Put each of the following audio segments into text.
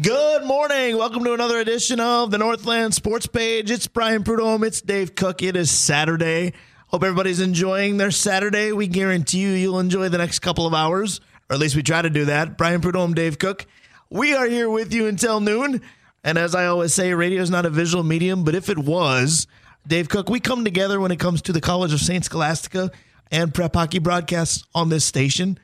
Good morning. Welcome to another edition of the Northland Sports Page. It's Brian Prudhomme. It's Dave Cook. It is Saturday. Hope everybody's enjoying their Saturday. We guarantee you you'll enjoy the next couple of hours, or at least we try to do that. Brian Prudhomme, Dave Cook. We are here with you until noon. And as I always say, radio is not a visual medium, but if it was, Dave Cook, we come together when it comes to the College of St. Scholastica and prep hockey broadcasts on this station.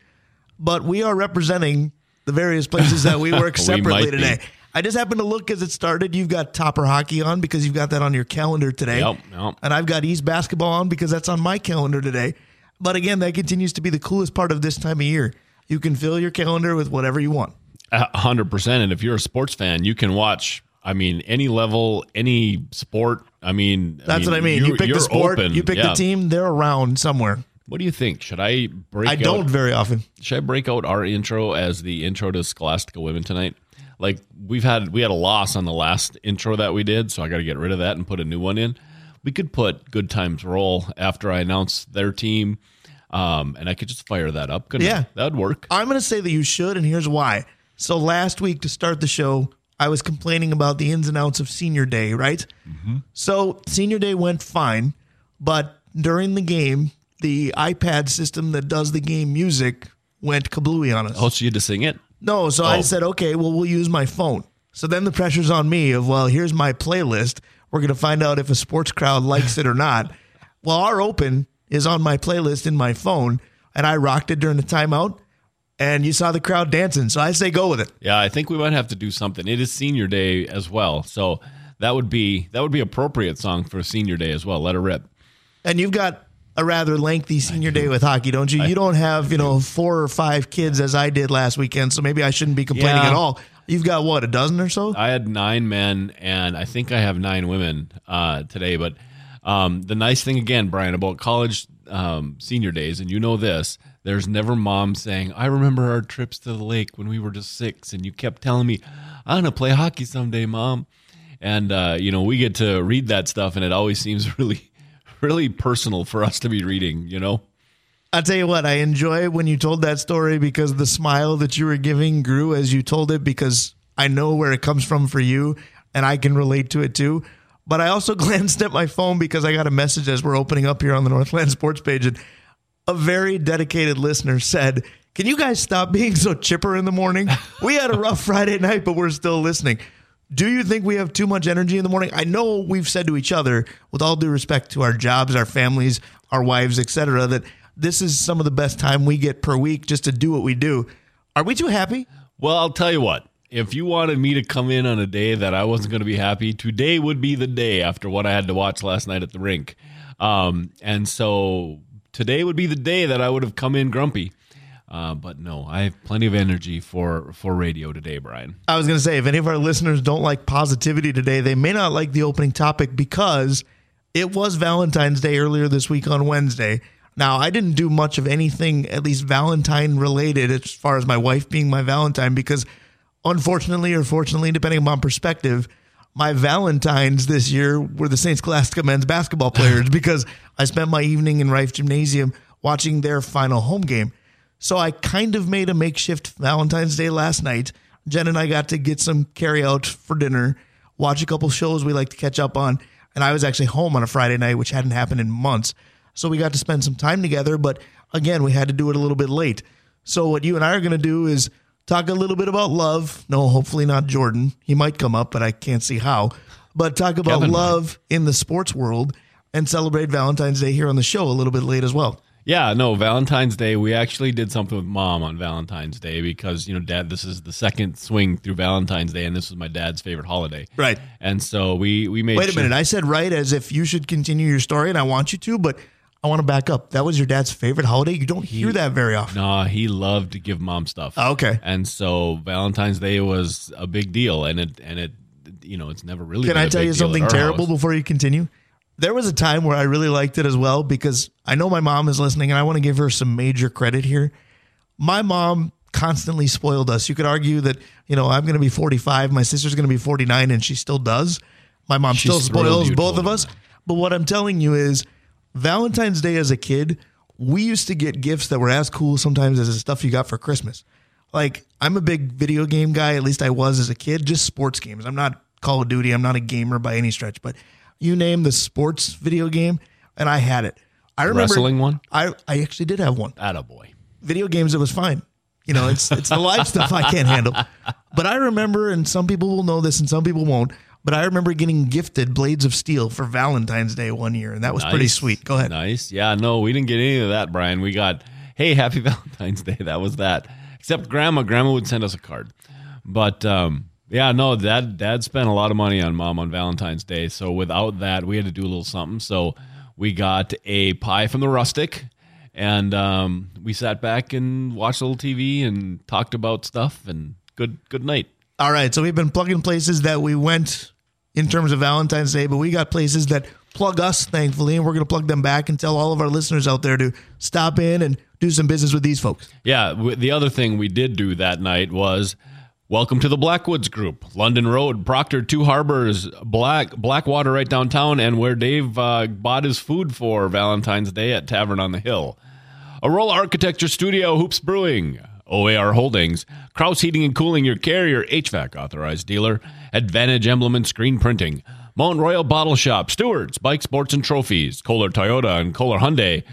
But we are representing the various places that we work We separately be. today. I just happened to look as it started. You've got Topper Hockey on because you've got that on your calendar today. Yep, yep. And I've got East Basketball on because that's on my calendar today. But again, that continues to be the coolest part of this time of year. You can fill your calendar with whatever you want. A hundred percent. And if you're a sports fan, you can watch. I mean, any level, any sport. I mean, That's what I mean. You pick the sport, open. you pick Yeah. the team, they're around somewhere. What do you think? Should I break? I don't Out, very often. should I break out our intro as the intro to Scholastica Women tonight? Like we've had, we had a loss on the last intro that we did, so I got to get rid of that and put a new one in. We could put Good Times Roll after I announce their team, um, and I could just fire that up. Couldn't? Yeah. that would work. I'm going to say that you should, and here's why. So last week to start the show, I was complaining about the ins and outs of Senior Day, right? So Senior Day went fine, but during the game, the iPad system that does the game music went kablooey on us. Oh, so you had to sing it? No, so I Oh. said, okay, well, we'll use my phone. So then the pressure's on me of, well, here's my playlist. We're going to find out if a sports crowd likes it or not. Well, our open is on my playlist in my phone, and I rocked it during the timeout, and you saw the crowd dancing. So I say go with it. Yeah, I think we might have to do something. It is senior day as well, so that would be that would be appropriate song for senior day as well. Let her rip. And you've got a rather lengthy senior day with hockey, don't you? You don't have, you know, four or five kids as I did last weekend, so maybe I shouldn't be complaining Yeah. at all. You've got what, a dozen or so? I had nine men, and I think I have nine women uh, today. But um, the nice thing again, Brian, about college um, senior days, and you know this, there's never mom saying, "I remember our trips to the lake when we were just six, and you kept telling me, I'm gonna play hockey someday, mom." And uh, you know, we get to read that stuff, and it always seems really, really personal for us to be reading. You know. I'll tell you what, I enjoy when you told that story because the smile that you were giving grew as you told it because I know where it comes from for you and I can relate to it too. But I also glanced at my phone because I got a message as we're opening up here on the Northland Sports page. And a very dedicated listener said, Can you guys stop being so chipper in the morning? We had a rough Friday night, but we're still listening. Do you think we have too much energy in the morning? I know we've said to each other, with all due respect to our jobs, our families, our wives, etc., that this is some of the best time we get per week just to do what we do. Are we too happy? Well, I'll tell you what. If you wanted me to come in on a day that I wasn't going to be happy, today would be the day after what I had to watch last night at the rink. Um, and so today would be the day that I would have come in grumpy. Uh, but no, I have plenty of energy for for radio today, Brian. I was going to say, if any of our listeners don't like positivity today, they may not like the opening topic because it was Valentine's Day earlier this week on Wednesday. Now, I didn't do much of anything, at least Valentine related, as far as my wife being my Valentine, because unfortunately or fortunately, depending on perspective, my Valentines this year were the St. Scholastica men's basketball players because I spent my evening in Reif Gymnasium watching their final home game. So I kind of made a makeshift Valentine's Day last night. Jen and I got to get some carry out for dinner, watch a couple shows we like to catch up on, and I was actually home on a Friday night, which hadn't happened in months. So we got to spend some time together, but again, we had to do it a little bit late. So what you and I are going to do is talk a little bit about love. No, hopefully not Jordan. He might come up, but I can't see how. But talk about Kevin might. love in the sports world and celebrate Valentine's Day here on the show a little bit late as well. Yeah, no, Valentine's Day, we actually did something with mom on Valentine's Day because, you know, dad, this is the second swing through Valentine's Day and this was my dad's favorite holiday. Right. And so we we made Wait a sure- minute. I said right as if you should continue your story, and I want you to, but I want to back up. That was your dad's favorite holiday. You don't hear that very often. No, he loved to give mom stuff. Oh, okay. And so Valentine's Day was a big deal, and it and it, you know, it's never really. Can I tell you something terrible house. before you continue? There was a time where I really liked it as well because I know my mom is listening, and I want to give her some major credit here. My mom constantly spoiled us. You could argue that you know I'm going to be 45, my sister's going to be 49, and she still does. My mom still spoils both of us. that. But what I'm telling you is, Valentine's Day as a kid, we used to get gifts that were as cool sometimes as the stuff you got for Christmas. like I'm a big video game guy. At least I was as a kid. Just sports games. I'm not Call of Duty. I'm not a gamer by any stretch. But you name the sports video game, and I had it. I remember Wrestling one? I I actually did have one. Attaboy. Video games, it was fine. You know, it's it's the live stuff I can't handle. But I remember, and some people will know this, and some people won't. But I remember getting gifted Blades of Steel for Valentine's Day one year, and that was pretty sweet. Go ahead. Nice. Yeah, no, we didn't get any of that, Brian. We got, hey, happy Valentine's Day. That was that. Except grandma. Grandma would send us a card. But um, yeah, no, dad dad spent a lot of money on mom on Valentine's Day. So without that, we had to do a little something. So we got a pie from the rustic and um, we sat back and watched a little TV and talked about stuff and good good night. All right, so we've been plugging places that we went in terms of Valentine's Day, but we got places that plug us, thankfully, and we're going to plug them back and tell all of our listeners out there to stop in and do some business with these folks. Yeah, the other thing we did do that night was welcome to the Blackwoods Group, London Road, Proctor, Two Harbors, Black Blackwater, right downtown, and where Dave uh, bought his food for Valentine's Day at Tavern on the Hill. Arolla Architecture Studio, Hoops Brewing, OAR Holdings, Kraus Heating and Cooling, your carrier HVAC authorized dealer, Advantage Emblem and Screen Printing, Mount Royal Bottle Shop, Stewart's Bike Sports and Trophies, Kolar Toyota and Kolar Hyundai.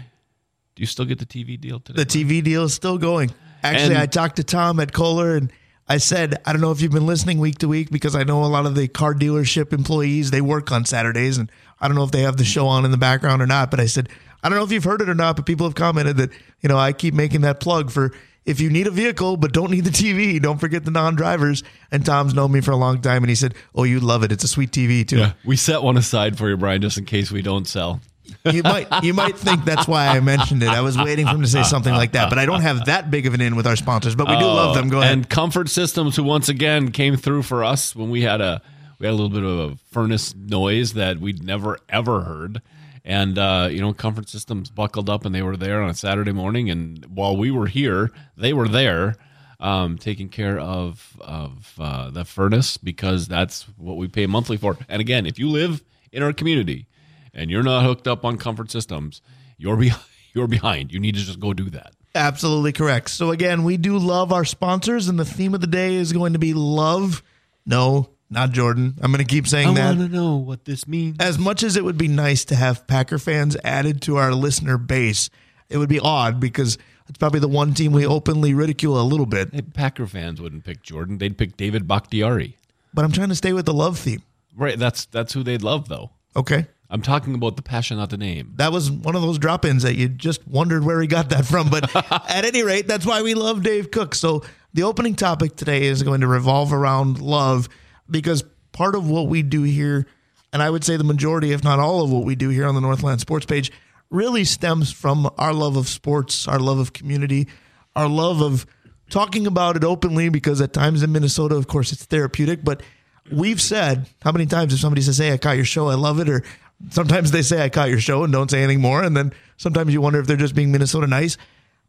Do you still get the TV deal today? The TV deal is still going. Actually, And- I talked to Tom at Kolar and I said, I don't know if you've been listening week to week because I know a lot of the car dealership employees, they work on Saturdays and I don't know if they have the show on in the background or not, but I said, I don't know if you've heard it or not, but people have commented that, you know, I keep making that plug for if you need a vehicle but don't need the TV, don't forget the non-drivers. And Tom's known me for a long time and he said, "Oh, you love it. It's a sweet TV too." Yeah, we set one aside for you, Brian, just in case we don't sell. You might you might think that's why I mentioned it. I was waiting for him to say something like that, but I don't have that big of an in with our sponsors, but we do love them. Go ahead. And Comfort Systems, who once again came through for us when we had a we had a little bit of a furnace noise that we'd never ever heard. And uh, you know, Comfort Systems buckled up and they were there on a Saturday morning. And while we were here, they were there um, taking care of of uh, the furnace because that's what we pay monthly for. And again, if you live in our community and you're not hooked up on Comfort Systems, you're be- you're behind. You need to just go do that. Absolutely correct. So again, we do love our sponsors, and the theme of the day is going to be love. No, not Jordan. I'm going to keep saying that. I want to know what this means. As much as it would be nice to have Packer fans added to our listener base, it would be odd because it's probably the one team we openly ridicule a little bit. Hey, Packer fans wouldn't pick Jordan; they'd pick David Bakhtiari. But I'm trying to stay with the love theme. Right? That's that's who they'd love, though. Okay. I'm talking about the passion, not the name. That was one of those drop ins that you just wondered where he got that from. But at any rate, that's why we love Dave Cook. So the opening topic today is going to revolve around love because part of what we do here, and I would say the majority, if not all of what we do here on the Northland Sports page, really stems from our love of sports, our love of community, our love of talking about it openly because at times in Minnesota, of course, it's therapeutic. But we've said how many times if somebody says, Hey, I caught your show, I love it, or sometimes they say, I caught your show and don't say anything more. And then sometimes you wonder if they're just being Minnesota nice.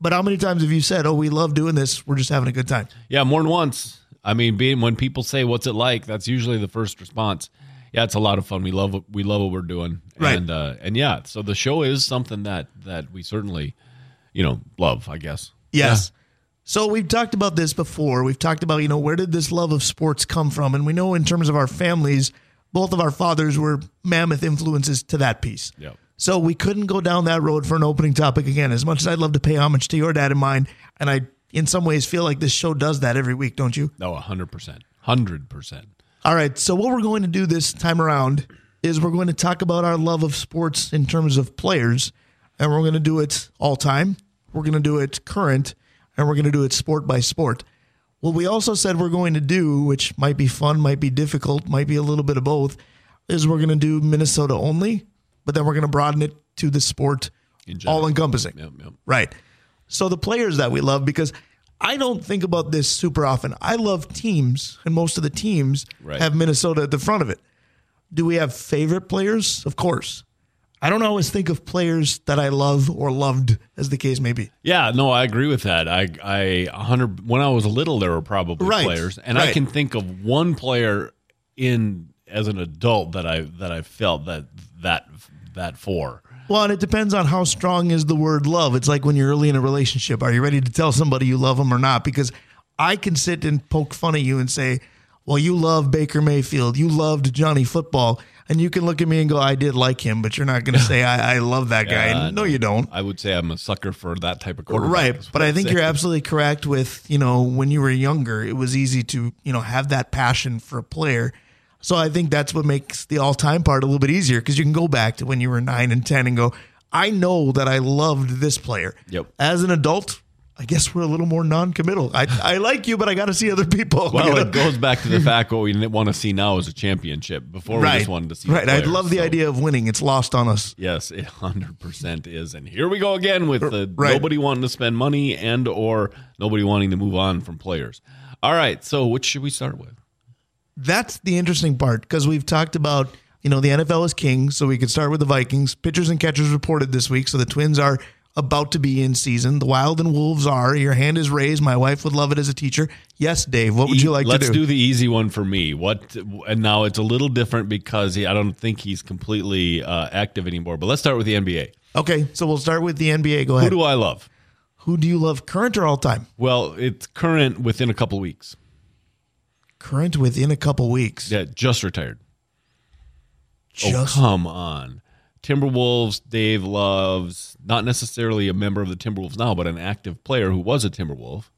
But how many times have you said, Oh, we love doing this, we're just having a good time? Yeah, more than once. I mean, being when people say, "What's it like?" That's usually the first response. Yeah, it's a lot of fun. We love what we love what we're doing, Right. And uh, and yeah, so the show is something that that we certainly, you know, love. I guess. Yes. So we've talked about this before. We've talked about, you know, where did this love of sports come from? And we know in terms of our families, both of our fathers were mammoth influences to that piece. Yep. So we couldn't go down that road for an opening topic again. As much as I'd love to pay homage to your dad and mine, and I in some ways feel like this show does that every week, don't you? No, hundred percent, hundred percent. All right. So what we're going to do this time around is we're going to talk about our love of sports in terms of players, and we're going to do it all time. We're going to do it current, and we're going to do it sport by sport. What we also said we're going to do, which might be fun, might be difficult, might be a little bit of both, is we're going to do Minnesota only, but then we're going to broaden it to the sport In all encompassing. Yep, yep. Right. So the players that we love, because I don't think about this super often. I love teams, and most of the teams Right. have Minnesota at the front of it. Do we have favorite players? Of course. I don't always think of players that I love or loved, as the case may be. Yeah, no, I agree with that. I, hundred. When I was little, there were probably Right, players, and I can think of one player in as an adult that I that I felt that that that for. Well, and it depends on how strong is the word love. It's like when you're early in a relationship. Are you ready to tell somebody you love them or not? Because I can sit and poke fun at you and say, well, you love Baker Mayfield. You loved Johnny Football. And you can look at me and go, I did like him, but you're not going to say, I, I love that guy. Yeah, no, you don't. I would say I'm a sucker for that type of quarterback. Right. But I think you're absolutely correct with, you know, when you were younger, it was easy to, you know, have that passion for a player. So I think that's what makes the all time part a little bit easier because you can go back to when you were nine and 10 and go, I know that I loved this player. Yep. As an adult, I guess we're a little more non committal. I, I like you, but I got to see other people. Well, you know? it goes back to the fact what we want to see now is a championship. Before we right. just wanted to see. right. the I players, love the so- idea of winning. It's lost on us. Yes, it hundred percent is, and here we go again with the Right. nobody wanting to spend money and or nobody wanting to move on from players. All right, so which should we start with? That's the interesting part because we've talked about, you know, the NFL is king, so we could start with the Vikings. Pitchers and catchers reported this week, so the Twins are about to be in season. The Wild and Wolves are. Your hand is raised. My wife would love it as a teacher. Yes, Dave. What would you like Let's to do? Let's do the easy one for me. What? And now it's a little different because he, I don't think he's completely uh, active anymore. But let's start with the NBA. okay, so we'll start with the NBA. Go ahead. Who do I love? Who do you love, current or all time? Well, it's current within a couple weeks. Current within a couple weeks. Yeah, just retired. Just oh, come on. Timberwolves, Dave loves, not necessarily a member of the Timberwolves now, but an active player who was a Timberwolf.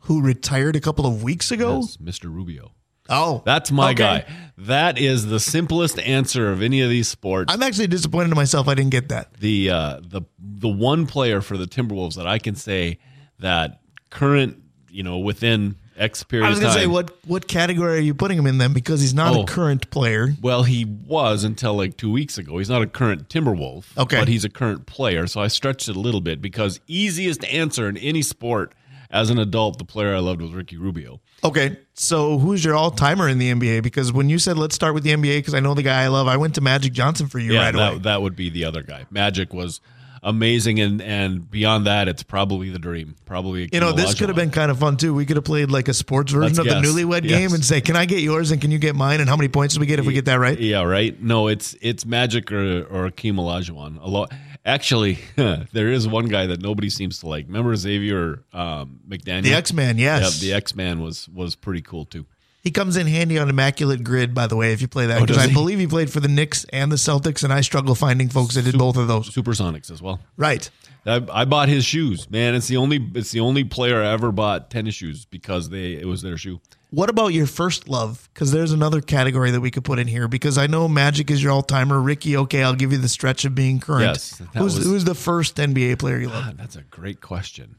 who retired a couple of weeks ago? Yes, Mr. Rubio. Oh, That's my okay. guy. That is the simplest answer of any of these sports. I'm actually disappointed in myself. I didn't get that. the uh, the the one player for the Timberwolves that I can say that current, you know, within X period I was going to say, what what category are you putting him in then? Because he's not Oh. a current player. Well, he was until like two weeks ago. He's not a current Timberwolf, Okay. but he's a current player. So I stretched it a little bit because easiest answer in any sport as an adult, the player I loved was Ricky Rubio. Okay, so who's your all timer in the NBA? Because when you said let's start with the NBA, because I know the guy I love, I went to Magic Johnson for you Yeah, right away. that, that would be the other guy. Magic was amazing, and and beyond that, it's probably the dream. Probably you know, this could have been kind of fun too. We could have played like a sports version Let's of guess. the Newlywed Yes. game and say, "Can I get yours and can you get mine?" And how many points do we get if we get that right? Yeah, right. No, it's it's Magic or or Akeem Olajuwon. A lot. Actually, there is one guy that nobody seems to like. Remember Xavier um, McDaniel? The X Man, Yeah, yes. the X Man was was pretty cool too. He comes in handy on Immaculate Grid, by the way, if you play that, Oh, because does I believe he played for the Knicks and the Celtics, and I struggle finding folks that did both of those. Supersonics as well. Right. I, I bought his shoes, man. It's the only it's the only player I ever bought tennis shoes because they it was their shoe. What about your first love? Because there's another category that we could put in here. Because I know Magic is your all timer. Ricky, okay, I'll give you the stretch of being current. Yes, who's was- who's the first NBA player you love? God, that's a great question.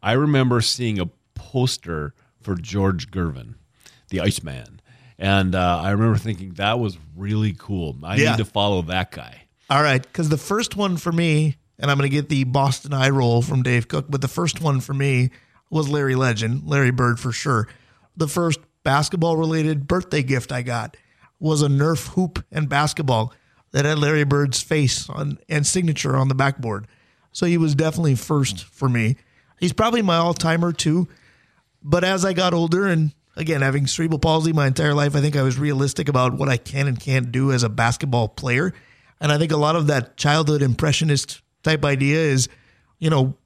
I remember seeing a poster for George Gervin, the Iceman, and uh, I remember thinking that was really cool. I Yeah. need to follow that guy. All right, because the first one for me, and I'm going to get the Boston eye roll from Dave Cook, but the first one for me was Larry Legend, Larry Bird for sure. The first basketball related birthday gift I got was a Nerf hoop and basketball that had Larry Bird's face on and signature on the backboard. So he was definitely first for me. He's probably my all timer too. But as I got older and again having cerebral palsy my entire life, I think I was realistic about what I can and can't do as a basketball player. And I think a lot of that childhood impressionist type idea is, you know,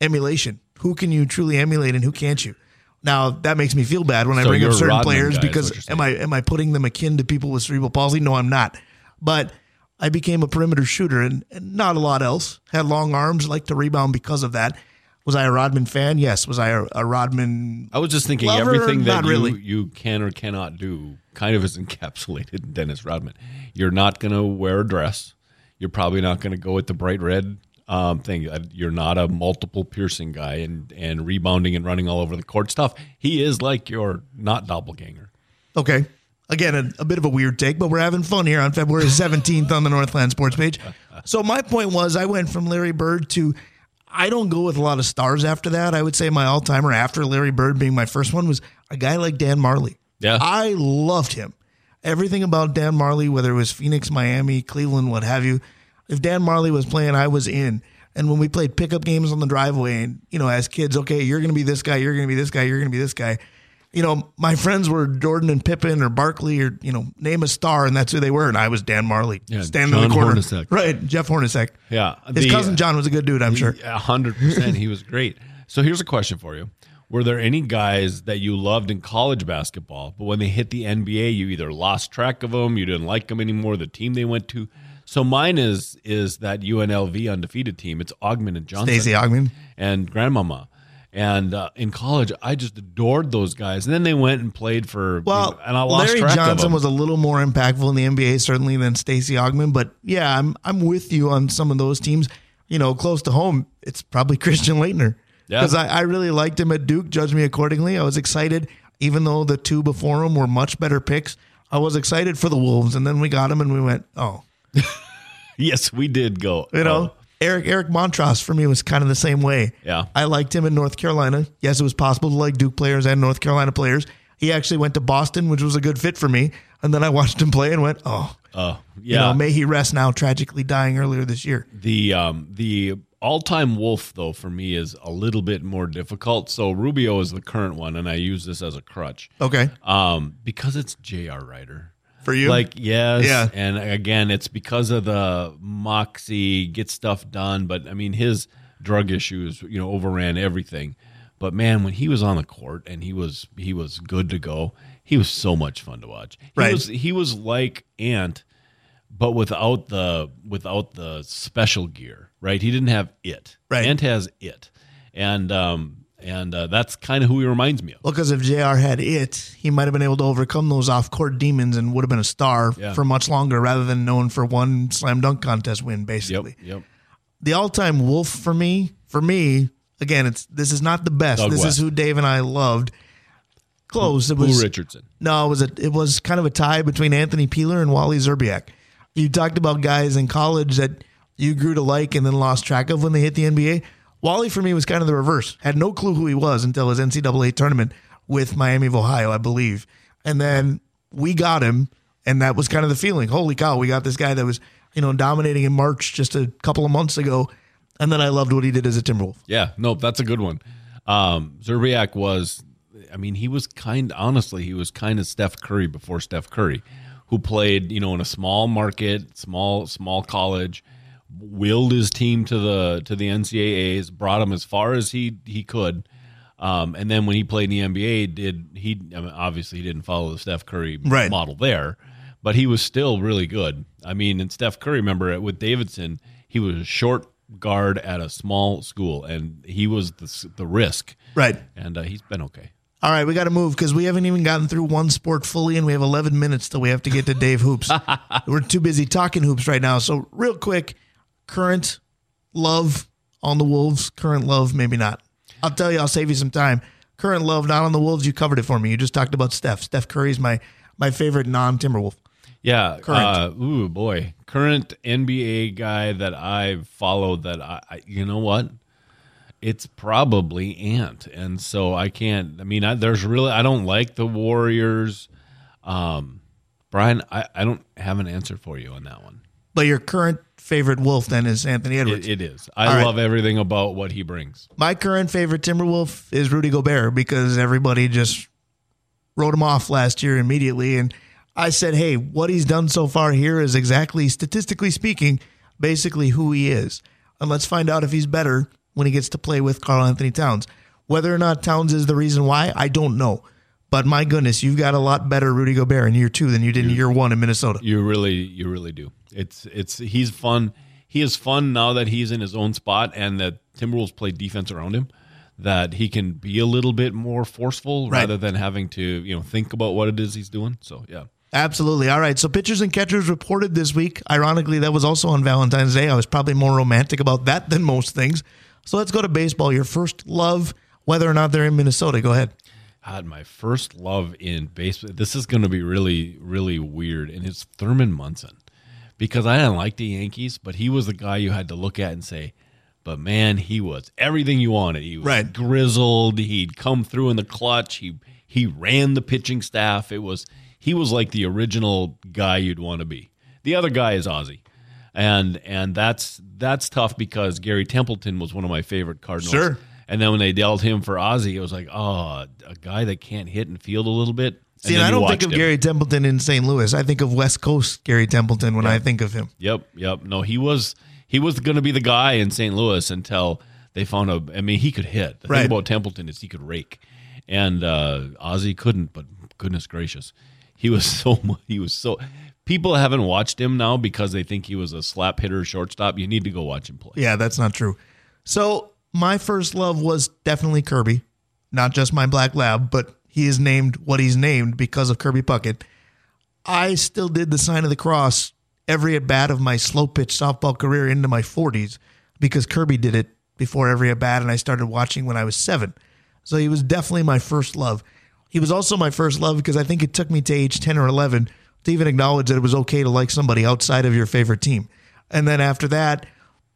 emulation. Who can you truly emulate and who can't you? Now that makes me feel bad when I bring up certain Rodman players because am I am I putting them akin to people with cerebral palsy? No, I'm not. But I became a perimeter shooter and, and not a lot else. Had long arms, like to rebound because of that. Was I a Rodman fan? Yes. Was I a, a Rodman? I was just thinking Lover, everything that you, really. you can or cannot do kind of is encapsulated in Dennis Rodman. You're not going to wear a dress. You're probably not going to go with the bright red um, thing. Uh, You're not a multiple piercing guy and, and rebounding and running all over the court stuff. He is like your not doppelganger. Okay. Again, a, a bit of a weird take, but we're having fun here on February 17th on the Northland Sports page. So my point was I went from Larry Bird to I don't go with a lot of stars after that. I would say my all timer after Larry Bird being my first one was a guy like Dan Majerle. Yeah. I loved him. Everything about Dan Majerle, whether it was Phoenix, Miami, Cleveland, what have you. If Dan Majerle was playing, I was in. And when we played pickup games on the driveway, and you know, as kids, okay, you're going to be this guy, you're going to be this guy, you're going to be this guy. You know, my friends were Jordan and Pippen or Barkley or you know, name a star, and that's who they were. And I was Dan Majerle, Yeah, standing in the corner, Hornacek. right? Jeff Hornacek. Yeah. His The- cousin John was a good dude, I'm sure. A hundred percent. He was great. So here's a question for you: Were there any guys that you loved in college basketball, but when they hit the NBA, you either lost track of them, you didn't like them anymore, the team they went to? So mine is is that UNLV undefeated team. It's Augmon and Johnson Stacey Augmon. and Grandmama. And uh, in college, I just adored those guys. And then they went and played for Well, and I lost Larry track of Johnson was a little more impactful in the NBA certainly than Stacey Augmon, but yeah, I'm I'm with you on some of those teams. You know, close to home, it's probably Christian Laettner Yeah. because I, I really liked him at Duke. Judge me accordingly. I was excited, even though the two before him were much better picks. I was excited for the Wolves, and then we got him, and we went, oh, yes, we did go. you know. Oh, Eric Eric Montross for me was kind of the same way. Yeah. I liked him in North Carolina. Yes, it was possible to like Duke players and North Carolina players. He actually went to Boston, which was a good fit for me. And then I watched him play and went, oh, oh, you yeah. know, may he rest now, tragically dying earlier this year. The um the all time wolf though for me is a little bit more difficult. So Rubio is the current one, and I use this as a crutch. Okay. Um, because it's J.R. Rider. For you? Like yes, Yeah. and again, it's because of the moxie, get stuff done. But I mean, his drug issues, you know, overran everything. But man, when he was on the court and he was he was good to go, he was so much fun to watch. He Right. was he was like Ant, but without the without the special gear, right? He didn't have it. Right. Ant has it, and um and uh, that's kind of who he reminds me of. well, because if JR had it, he might have been able to overcome those off court demons and would have been a star Yeah. for much longer rather than known for one slam dunk contest win, basically. yep. the all-time wolf for me for me again it's this is not the best Doug this West. is who dave and i loved close it Who was Richardson? no it was a it was kind of a tie between anthony peeler and wally szczerbiak you talked about guys in college that you grew to like and then lost track of when they hit the nba wally for me was kind of the reverse had no clue who he was until his ncaa tournament with miami of ohio i believe and then we got him and that was kind of the feeling holy cow we got this guy that was you know dominating in march just a couple of months ago and then I loved what he did as a Timberwolf. Yeah, no, that's a good one. Um, Szczerbiak was, I mean, he was kind. Honestly, he was kind of Steph Curry before Steph Curry, who played, you know, in a small market, small small college, willed his team to the to the NCAA's, brought him as far as he he could. Um, and then when he played in the NBA, did he? I mean, obviously, he didn't follow the Steph Curry Right. model there, but he was still really good. I mean, and Steph Curry, remember with Davidson, he was a short guard at a small school, and he was the the risk, Right. and uh, he's been okay. All right, we got to move because we haven't even gotten through one sport fully, and we have 11 minutes till we have to get to Dave Hoops. We're too busy talking hoops right now. So, real quick, current love on the Wolves, current love, maybe not. I'll tell you, I'll save you some time. Current love, not on the Wolves. You covered it for me. You just talked about Steph. Steph Curry's my my favorite non Timberwolf. Yeah. Current. Uh, ooh, boy. Current NBA guy that I follow that I, I you know what? It's probably Ant. And so I can't, I mean, I, there's really, I don't like the Warriors. Um, Brian, I, I don't have an answer for you on that one. But your current favorite Wolf then is Anthony Edwards. It, it is. I All right. love everything about what he brings. My current favorite Timberwolf is Rudy Gobert because everybody just wrote him off last year immediately. And I said, hey, what he's done so far here is exactly, statistically speaking, basically who he is. And let's find out if he's better when he gets to play with Karl-Anthony Towns. Whether or not Towns is the reason why, I don't know. But my goodness, you've got a lot better Rudy Gobert in year two than you did in year one in Minnesota. You really, you really do. It's, it's, he's fun. He is fun now that he's in his own spot and that Timberwolves play defense around him. That he can be a little bit more forceful Right. rather than having to, you know, think about what it is he's doing. So yeah, Absolutely. All right. So pitchers and catchers reported this week. Ironically, that was also on Valentine's Day. I was probably more romantic about that than most things. So let's go to baseball. Your first love, whether or not they're in Minnesota. Go ahead. Had my first love in baseball. This is going to be really, really weird, and it's Thurman Munson because I didn't like the Yankees, but he was the guy you had to look at and say, but man, he was everything you wanted. He was Right. grizzled. He'd come through in the clutch. He he ran the pitching staff. It was he was like the original guy you'd want to be. The other guy is Ozzie. And and that's that's tough because Gary Templeton was one of my favorite Cardinals. Sure. And then when they dealt him for Ozzie, it was like, oh, a guy that can't hit and field a little bit. See, and and I don't think of him. Gary Templeton in St. Louis. I think of West Coast Gary Templeton when I think of him. Yep, yep. No, he was he was going to be the guy in St. Louis until They found a. I mean, he could hit. The Right. thing about Templeton is he could rake, and uh, Ozzie couldn't. But goodness gracious, he was so. He was so. People haven't watched him now because they think he was a slap hitter, shortstop. You need to go watch him play. Yeah, that's not true. So my first love was definitely Kirby, not just my black lab, but he is named what he's named because of Kirby Puckett. I still did the sign of the cross every at bat of my slow pitch softball career into my 40s because Kirby did it before every at bat, and I started watching when I was seven. So he was definitely my first love. He was also my first love because I think it took me to age 10 or 11 to even acknowledge that it was okay to like somebody outside of your favorite team. And then after that,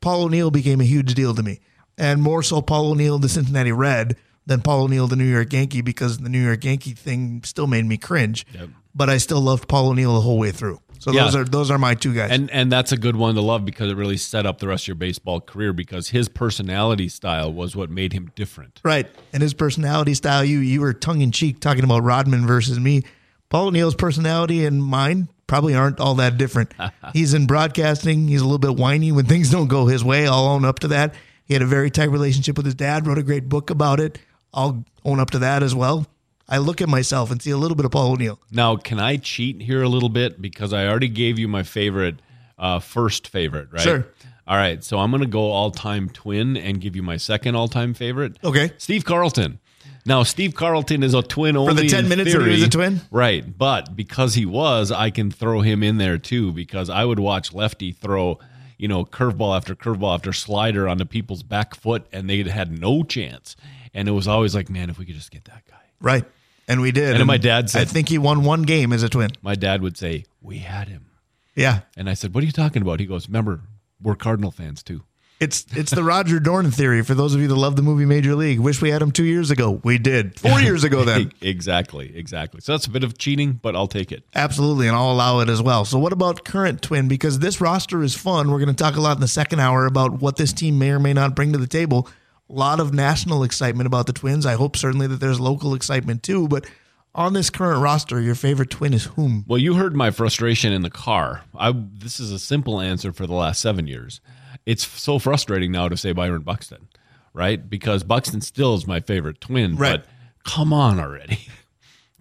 Paul O'Neill became a huge deal to me. And more so Paul O'Neill, the Cincinnati Red, than Paul O'Neill, the New York Yankee, because the New York Yankee thing still made me cringe. But I still loved Paul O'Neill the whole way through. So Yeah. those are those are my two guys. And and that's a good one to love because it really set up the rest of your baseball career because his personality style was what made him different. Right. And his personality style, you you were tongue in cheek talking about Rodman versus me. Paul O'Neill's personality and mine probably aren't all that different. he's in broadcasting. He's a little bit whiny when things don't go his way. I'll own up to that. He had a very tight relationship with his dad, wrote a great book about it. I'll own up to that as well. I look at myself and see a little bit of Paul O'Neill. Now, can I cheat here a little bit because I already gave you my favorite, uh, first favorite, right? Sure. All right, so I'm going to go all-time twin and give you my second all-time favorite. Okay. Steve Carlton. Now, Steve Carlton is a twin only For the 10 in minutes that he was a twin? right? But because he was, I can throw him in there too because I would watch Lefty throw, you know, curveball after curveball after slider onto people's back foot, and they had no chance. And it was always like, man, if we could just get that guy. Right. And we did. And my dad said- I think he won one game as a twin. My dad would say, "We had him." Yeah. And I said, "What are you talking about?" He goes, "Remember, we're Cardinal fans too." It's it's the Roger Dorn theory for those of you that love the movie Major League. Wish we had him two years ago. We did. Four years ago then. exactly, exactly. So that's a bit of cheating, but I'll take it. Absolutely, and I'll allow it as well. So what about current twin? Because this roster is fun. We're going to talk a lot in the second hour about what this team may or may not bring to the table. A lot of national excitement about the twins. I hope certainly that there's local excitement too. But on this current roster, your favorite twin is whom? Well, you heard my frustration in the car. I this is a simple answer for the last seven years. It's so frustrating now to say Byron Buxton, right? Because Buxton still is my favorite twin, Right. but come on already.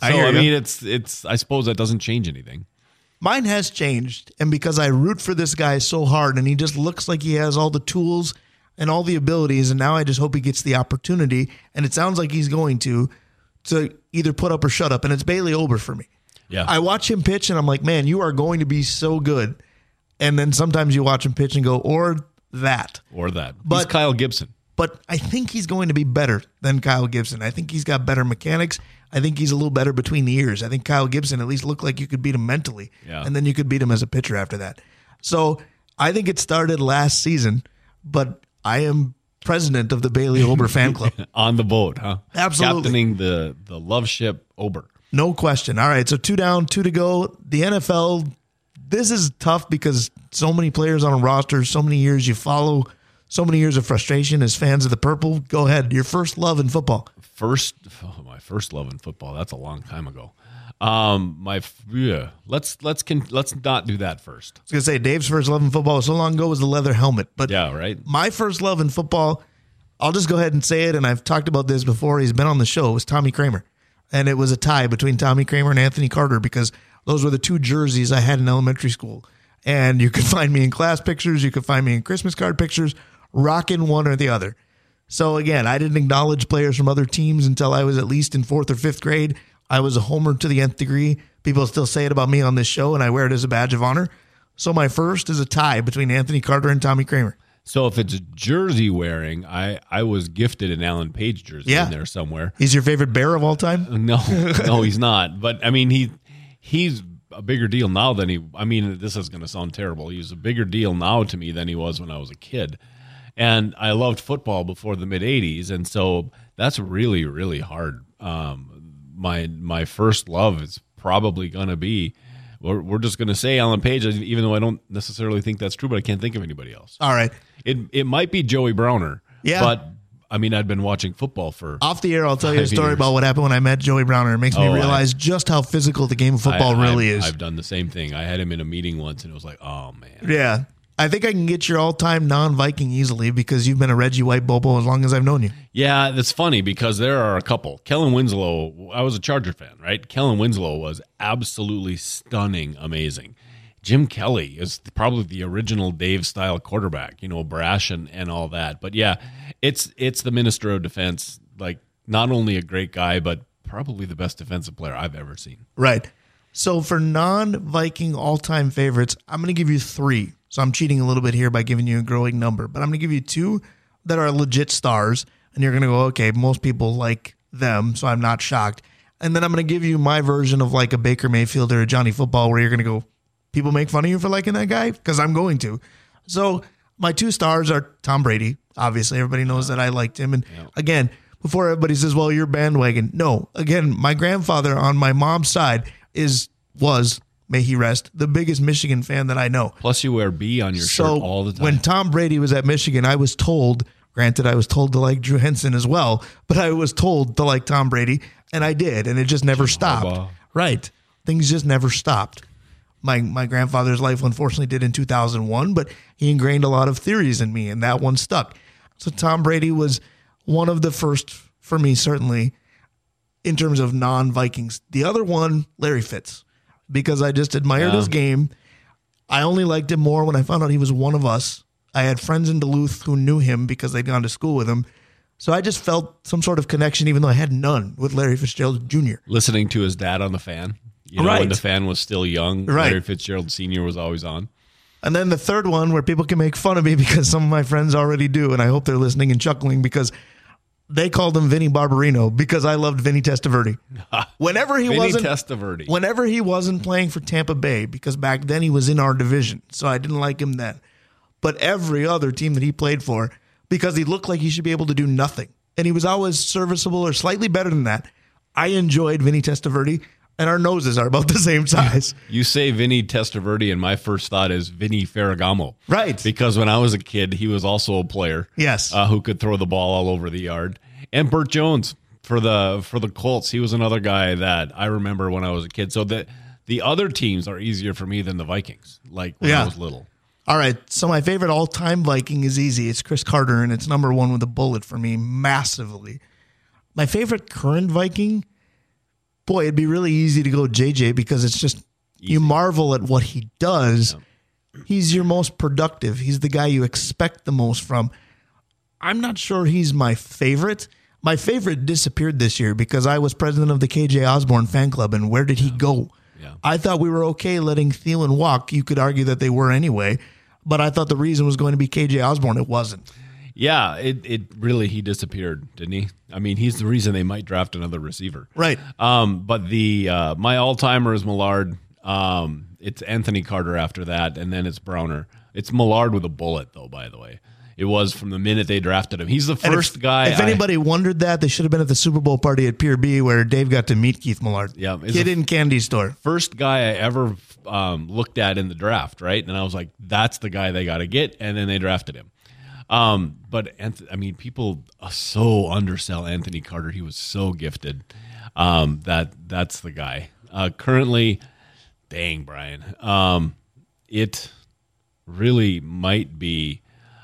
So I I, mean, it's it's. I suppose that doesn't change anything. Mine has changed, and because I root for this guy so hard, and he just looks like he has all the tools and all the abilities, and now I just hope he gets the opportunity, and it sounds like he's going to, to either put up or shut up, and it's Bailey Ober for me. Yeah. I watch him pitch, and I'm like, man, you are going to be so good, and then sometimes you watch him pitch and go, or that. or that. But He's Kyle Gibson. But I think he's going to be better than Kyle Gibson. I think he's got better mechanics. I think he's a little better between the ears. I think Kyle Gibson at least looked like you could beat him mentally. Yeah. And then you could beat him as a pitcher after that. So I think it started last season, but I am president of the Bailey Ober fan club. on the boat, huh? Absolutely. Captaining the the love ship Ober. No question. All right. So two down, two to go. The NFL, this is tough because so many players on a roster, so many years you follow, so many years of frustration as fans of the purple. Go ahead. Your first love in football. First, oh, my first love in football. That's a long time ago. Um, my yeah. Let's let's can let's not do that first. I was gonna say Dave's first love in football so long ago was the leather helmet, but Yeah, right. my first love in football, I'll just go ahead and say it, and I've talked about this before. He's been on the show. It was Tommy Kramer, and it was a tie between Tommy Kramer and Anthony Carter because those were the two jerseys I had in elementary school. And you could find me in class pictures, you could find me in Christmas card pictures, rocking one or the other. So again, I didn't acknowledge players from other teams until I was at least in fourth or fifth grade. I was a homer to the nth degree. People still say it about me on this show, and I wear it as a badge of honor. So my first is a tie between Anthony Carter and Tommy Kramer. So if it's jersey wearing, I I was gifted an Alan Page jersey Yeah. in there somewhere. He's your favorite bear of all time? No, no, he's not. But I mean, he he's a bigger deal now than he. I mean, this is going to sound terrible. He's a bigger deal now to me than he was when I was a kid. And I loved football before the mid '80s, and so that's really really hard. Um, my my first love is probably going to be. We're, we're just going to say Alan Page, even though I don't necessarily think that's true, but I can't think of anybody else. All right. It it might be Joey Browner. Yeah. But I mean, I'd been watching football for Off the air, I'll tell you a story years. about what happened when I met Joey Browner. It makes me Oh, I- realize just how physical the game of football I- really I've, is. I've done the same thing. I had him in a meeting once, and it was like, oh man. yeah. I think I can get your all-time non-Viking easily because you've been a Reggie White Bobo as long as I've known you. Yeah, that's funny because there are a couple. Kellen Winslow, I was a Charger fan, right? Kellen Winslow was absolutely stunning, amazing. Jim Kelly is probably the original Dave style quarterback, you know, brash and, and all that. But yeah, it's it's the minister of defense, like not only a great guy, but probably the best defensive player I've ever seen. Right. So for non-Viking all-time favorites, I'm going to give you three. So I'm cheating a little bit here by giving you a growing number, but I'm going to give you two that are legit stars, and you're going to go, okay, most people like them, so I'm not shocked. And then I'm going to give you my version of like a Baker Mayfield or a Johnny Football, where you're going to go, people make fun of you for liking that guy because I'm going to. So my two stars are Tom Brady. Obviously, everybody knows that I liked him, and again, before everybody says, "Well, you're bandwagon," no. Again, my grandfather on my mom's side is was may he rest the biggest Michigan fan that I know. Plus, you wear B on your So shirt all the time. when Tom Brady was at Michigan, I was told. Granted, I was told to like Drew Henson as well, but I was told to like Tom Brady, and I did, and it just never stopped. Right, things just never stopped. My my grandfather's life unfortunately did in 2001, but he ingrained a lot of theories in me, and that one stuck. So Tom Brady was one of the first for me, certainly in terms of non Vikings. The other one, Larry Fitz, because I just admired Yeah. his game. I only liked him more when I found out he was one of us. I had friends in Duluth who knew him because they'd gone to school with him. So I just felt some sort of connection, even though I had none with Larry Fitzgerald Jr. Listening to his dad on the fan, you know, Right. when the fan was still young, Right. Larry Fitzgerald Sr. was always on. And then the third one where people can make fun of me because some of my friends already do, and I hope they're listening and chuckling because they called him Vinny Barbarino because I loved Vinny Testaverde. Whenever he Vinny wasn't Testaverde. whenever he wasn't playing for Tampa Bay, because back then he was in our division, so I didn't like him then. But every other team that he played for, because he looked like he should be able to do nothing, and he was always serviceable or slightly better than that. I enjoyed Vinny Testaverde, and our noses are about the same size. You say Vinny Testaverde, and my first thought is Vinny Ferragamo. Right. Because when I was a kid, he was also a player. Yes. Uh, who could throw the ball all over the yard. And Bert Jones for the for the Colts. He was another guy that I remember when I was a kid. So the the other teams are easier for me than the Vikings. Like when Yeah. I was little. All right. So my favorite all time Viking is easy. It's Cris Carter, and it's number one with a bullet for me massively. My favorite current Viking, boy, it'd be really easy to go JJ because it's just you marvel at what he does. He's your most productive. He's the guy you expect the most from. I'm not sure he's my favorite. My favorite disappeared this year because I was president of the KJ Osborne fan club, and where did he go? Yeah. I thought we were okay letting Thielen walk. You could argue that they were anyway, but I thought the reason was going to be KJ Osborne. It wasn't. Yeah, it, it really he disappeared, didn't he? I mean, he's the reason they might draft another receiver. Right. Um, but the uh, my all timer is Millard. Um, it's Anthony Carter after that, and then it's Browner. It's Millard with a bullet, though. By the way, it was from the minute they drafted him. He's the first if, guy. If I- anybody wondered that, they should have been at the Super Bowl party at Pier B where Dave got to meet Keith Millard. Yeah, Kid a- in candy store. first guy I ever um, looked at in the draft, right? And I was like, that's the guy they got to get. And then they drafted him. Um, but Anth- I mean, people uh, so undersell Anthony Carter. He was so gifted. Um, that that's the guy. Uh, currently, dang Brian, um, it really might be.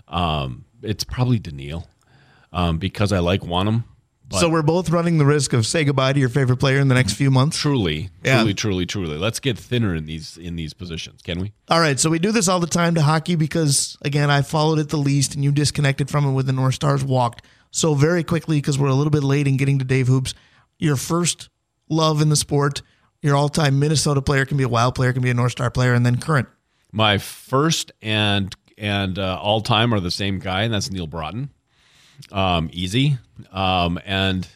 Um, it's probably Daniil, um, because I like Wanham. But so we're both running the risk of say goodbye to your favorite player in the next few months. truly, Yeah. truly, truly, truly. Let's get thinner in these in these positions, can we? All right, so we do this all the time to hockey because again, I followed it the least, and you disconnected from it with the North Stars walked. So very quickly, because we're a little bit late in getting to Dave Hoops, your first love in the sport, your all-time Minnesota player can be a Wild player, can be a North Star player, and then current. My first and and uh, all time are the same guy, and that's Neal Broten. Um, easy. Um, and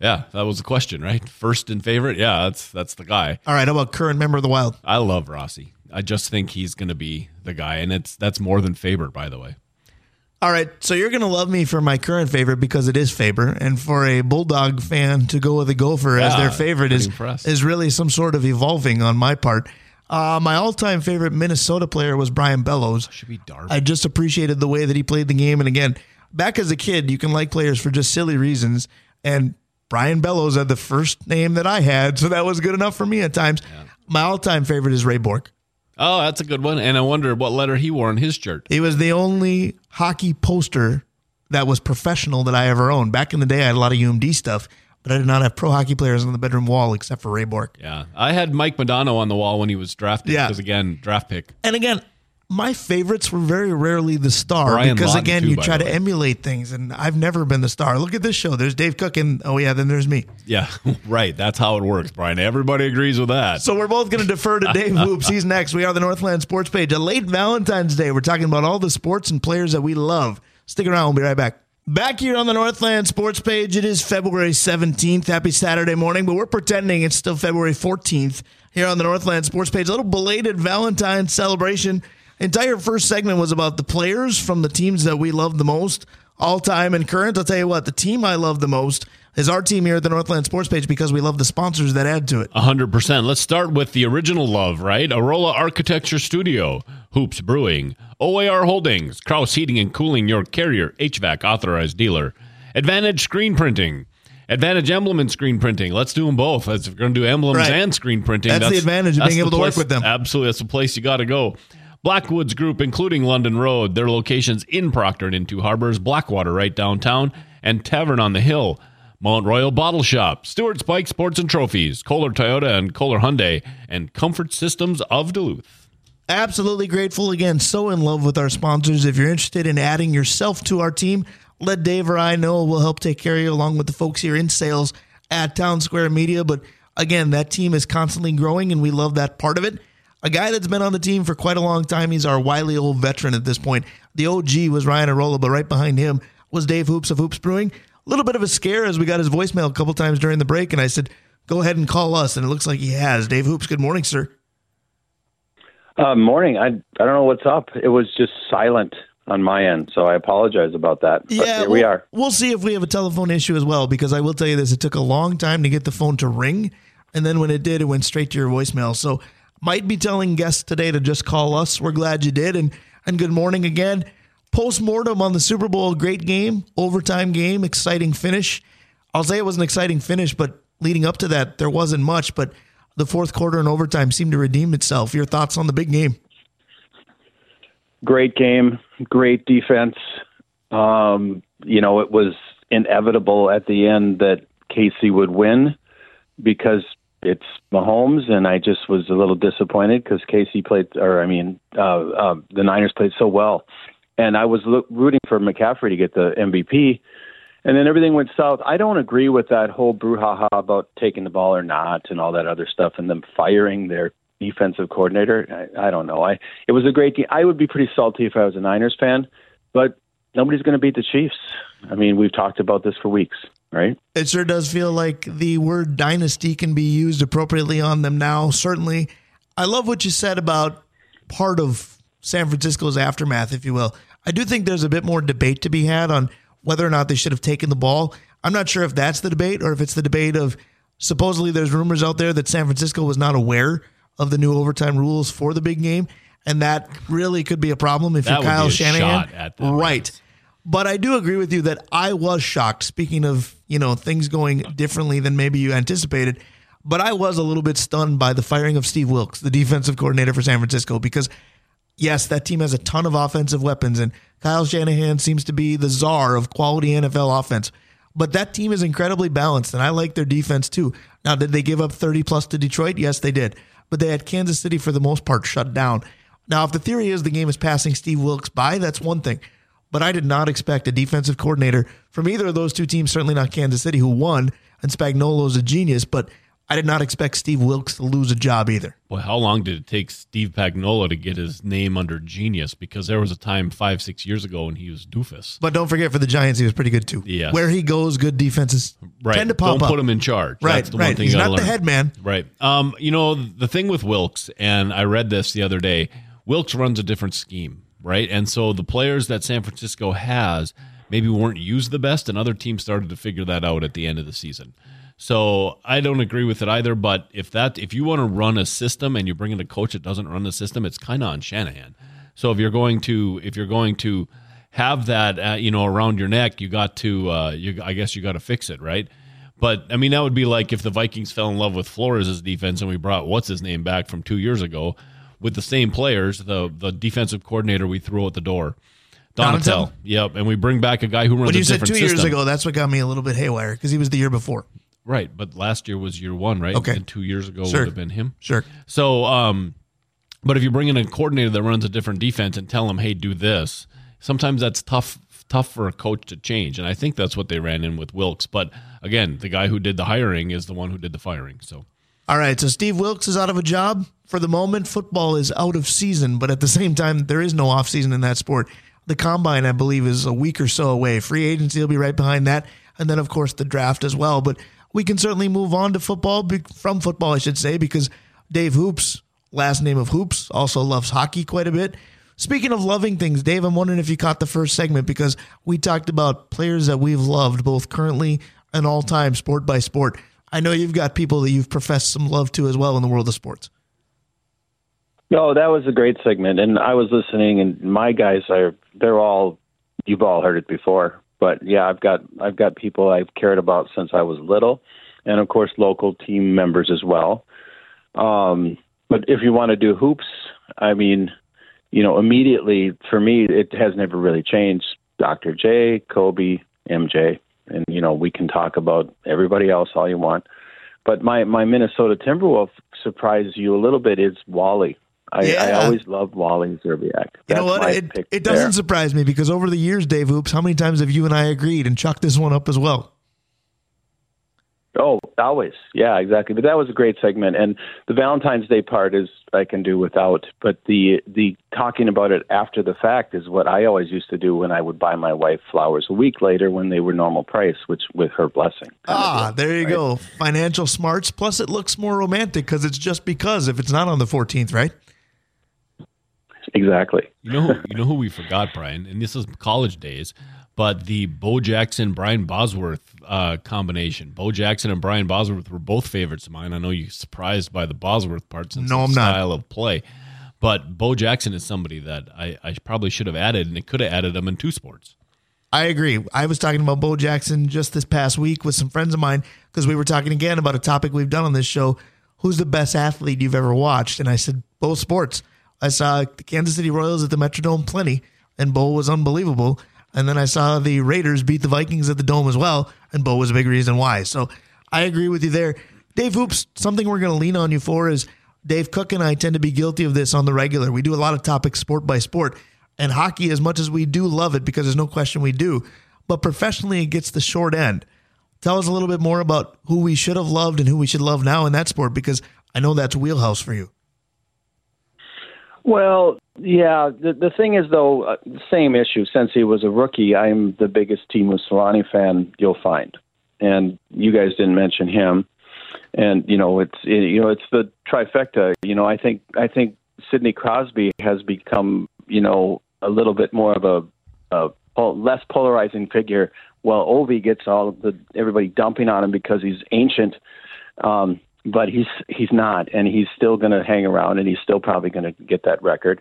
yeah, that was the question, right? First and favorite, yeah, that's that's the guy. All right, how about current member of the Wild? I love Rossi. I just think he's going to be the guy, and it's that's more than Faber, by the way. All right, so you're gonna love me for my current favorite because it is Faber, and for a Bulldog fan to go with a Gopher as their favorite is impressed. is really some sort of evolving on my part. Uh, my all-time favorite Minnesota player was Brian Bellows. Should be Darby. I just appreciated the way that he played the game, and again, back as a kid, you can like players for just silly reasons, and Brian Bellows had the first name that I had, so that was good enough for me at times. My all-time favorite is Ray Bourque. Oh, that's a good one. And I wonder what letter he wore on his shirt. He was the only hockey poster that was professional that I ever owned. Back in the day, I had a lot of UMD stuff, but I did not have pro hockey players on the bedroom wall except for Ray Bourque. Yeah. I had Mike Modano on the wall when he was drafted Yeah. because, again, draft pick. And again, my favorites were very rarely the star Brian because Lawton, again, too, you try to way. emulate things, and I've never been the star. Look at this show. There's Dave Cook, and oh yeah, then there's me. Yeah, right. That's how it works, Brian. Everybody agrees with that. So we're both going to defer to Dave Hoops. He's next. We are the Northland Sports Page. A late Valentine's Day. We're talking about all the sports and players that we love. Stick around. We'll be right back. Back here on the Northland Sports Page. It is February 17th. Happy Saturday morning, but we're pretending it's still February 14th here on the Northland Sports Page. A little belated Valentine's celebration. Entire first segment was about the players from the teams that we love the most, all time and current. I'll tell you what, the team I love the most is our team here at the Northland Sports Page because we love the sponsors that add to it. 100%. Let's start with the original love, right? Arola Architecture Studio, Hoops Brewing, OAR Holdings, Kraus Heating and Cooling, your carrier, HVAC authorized dealer, Advantage Screen Printing, Advantage Emblem and Screen Printing. Let's do them both. As if we're going to do emblems Right. and screen printing. That's the advantage of being able to work with them. Absolutely. That's the place you got to go. Blackwoods Group, including London Road, their locations in Proctor and in Two Harbors, Blackwater right downtown, and Tavern on the Hill. Mount Royal Bottle Shop, Stewart's Bike Sports and Trophies, Kolar Toyota and Kolar Hyundai, and Comfort Systems of Duluth. Absolutely grateful again. So in love with our sponsors. If you're interested in adding yourself to our team, let Dave or I know. We'll help take care of you along with the folks here in sales at Town Square Media. But again, that team is constantly growing and we love that part of it. A guy that's been on the team for quite a long time. He's our wily old veteran at this point. The OG was Ryan Arola, but right behind him was Dave Hoops of Hoops Brewing. A little bit of a scare as we got his voicemail a couple times during the break, and I said, "Go ahead and call us." And it looks like he has. Dave Hoops, good morning, sir. Uh, morning. I I don't know what's up. It was just silent on my end, so I apologize about that. But Yeah, here we are. We'll see if we have a telephone issue as well, because I will tell you this: it took a long time to get the phone to ring, and then when it did, it went straight to your voicemail. So, might be telling guests today to just call us. We're glad you did, and and good morning again. Post mortem on the Super Bowl, great game, overtime game, exciting finish. I'll say it was an exciting finish, but leading up to that, there wasn't much. But the fourth quarter and overtime seemed to redeem itself. Your thoughts on the big game? Great game, great defense. Um, you know, it was inevitable at the end that KC would win because it's Mahomes, and I just was a little disappointed because KC played, or I mean, uh, uh, the Niners played so well, and I was lo- rooting for McCaffrey to get the MVP. And then everything went south. I don't agree with that whole brouhaha about taking the ball or not and all that other stuff and them firing their defensive coordinator. I, I don't know. I it was a great game. I would be pretty salty if I was a Niners fan, but nobody's going to beat the Chiefs. I mean, we've talked about this for weeks, right? It sure does feel like the word dynasty can be used appropriately on them now. Certainly, I love what you said about part of San Francisco's aftermath, if you will. I do think there's a bit more debate to be had on whether or not they should have taken the ball. I'm not sure if that's the debate or if it's the debate of supposedly there's rumors out there that San Francisco was not aware of the new overtime rules for the big game. And that really could be a problem if That you're Kyle a Shanahan. shot at them. right. But I do agree with you that I was shocked. Speaking of, you know, things going differently than maybe you anticipated, but I was a little bit stunned by the firing of Steve Wilks, the defensive coordinator for San Francisco, because yes, that team has a ton of offensive weapons, and Kyle Shanahan seems to be the czar of quality NFL offense. But that team is incredibly balanced, and I like their defense too. Now, did they give up 30 plus to Detroit? Yes, they did. But they had Kansas City for the most part shut down. Now, if the theory is the game is passing Steve Wilks by, that's one thing. But I did not expect a defensive coordinator from either of those two teams, certainly not Kansas City, who won, and Spagnuolo's a genius, but I did not expect Steve Wilks to lose a job either. Boy, how long did it take Steve Spagnuolo to get his name under genius? Because there was a time five, six years ago when he was doofus. But don't forget, for the Giants, he was pretty good too. Yes. Where he goes, good defenses Right. tend to pop Don't up. put him in charge. right, That's the right. one thing He's not gotta the head man. Right. Um, you know, the thing with Wilks, and I read this the other day, Wilks runs a different scheme, right? And so the players that San Francisco has maybe weren't used the best, and other teams started to figure that out at the end of the season. So I don't agree with it either. But if that if you want to run a system and you bring in a coach that doesn't run the system, it's kind of on Shanahan. So if you're going to if you're going to have that uh, you know around your neck, you got to uh, you I guess you got to fix it, right? But I mean, that would be like if the Vikings fell in love with Flores' defense and we brought what's his name back from two years ago. With the same players. The the defensive coordinator we threw out the door. Donatell? Donatell. Yep, and we bring back a guy who runs a you said different two years system. ago, that's what got me a little bit haywire because he was the year before. Right, but last year was year one, right? Okay. And two years ago Sure. would have been him. Sure. So, um, but if you bring in a coordinator that runs a different defense and tell him, "Hey, do this," sometimes that's tough tough for a coach to change. And I think that's what they ran in with Wilks. But again, the guy who did the hiring is the one who did the firing. So All right, so Steve Wilks is out of a job for the moment. Football is out of season, but at the same time, there is no off season in that sport. The combine, I believe, is a week or so away. Free agency will be right behind that, and then of course the draft as well. But we can certainly move on to football from football, I should say, because Dave Hoops, last name of Hoops, also loves hockey quite a bit. Speaking of loving things, Dave, I'm wondering if you caught the first segment because we talked about players that we've loved both currently and all time, sport by sport. I know you've got people that you've professed some love to as well in the world of sports. No, that was a great segment, and I was listening, and my guys are they're all you've all heard it before, but yeah, I've got I've got people I've cared about since I was little, and of course local team members as well. Um, but if you want to do hoops, I mean, you know, immediately for me, it has never really changed. Dr. J, Kobe, MJ, and you know we can talk about everybody else all you want. But my my Minnesota Timberwolf surprised you a little bit. Is Wally. I, I always loved Wally Szczerbiak. You know what? It, it doesn't there. surprise me because over the years, Dave Hoops, how many times have you and I agreed and chucked this one up as well? Oh, always. Yeah, exactly. But that was a great segment, and the Valentine's Day part is I can do without. But the the talking about it after the fact is what I always used to do when I would buy my wife flowers a week later when they were normal price, which with her blessing. Ah, deal, there you right? go. Financial smarts. Plus, it looks more romantic because it's just because if it's not on the 14th, right? Exactly. you know, who, you know who we forgot, Brian, and this is college days, but the Bo Jackson Brian Bosworth uh, combination. Bo Jackson and Brian Bosworth were both favorites of mine. I know you're surprised by the Bosworth part since No, I'm not. style of play, but Bo Jackson is somebody that I, I probably should have added, and it could have added him in two sports. I agree. I was talking about Bo Jackson just this past week with some friends of mine because we were talking again about a topic we've done on this show. Who's the best athlete you've ever watched? And I said both sports. I saw the Kansas City Royals at the Metrodome plenty, and Bo was unbelievable. And then I saw the Raiders beat the Vikings at the Dome as well, and Bo was a big reason why. So I agree with you there. Dave Hoops, something we're going to lean on you for is Dave Cook and I tend to be guilty of this on the regular. We do a lot of topics sport by sport, and hockey, as much as we do love it, because there's no question we do, but professionally it gets the short end. Tell us a little bit more about who we should have loved and who we should love now in that sport, because I know that's wheelhouse for you. Well, yeah. The the thing is, though, uh, same issue. Since he was a rookie, I'm the biggest Teemu Selanne fan you'll find, and you guys didn't mention him. And you know, it's it, you know, it's the trifecta. You know, I think I think Sidney Crosby has become you know a little bit more of a, a less polarizing figure. While Ovi gets all the everybody dumping on him because he's ancient. Um, but he's he's not, and he's still going to hang around, and he's still probably going to get that record.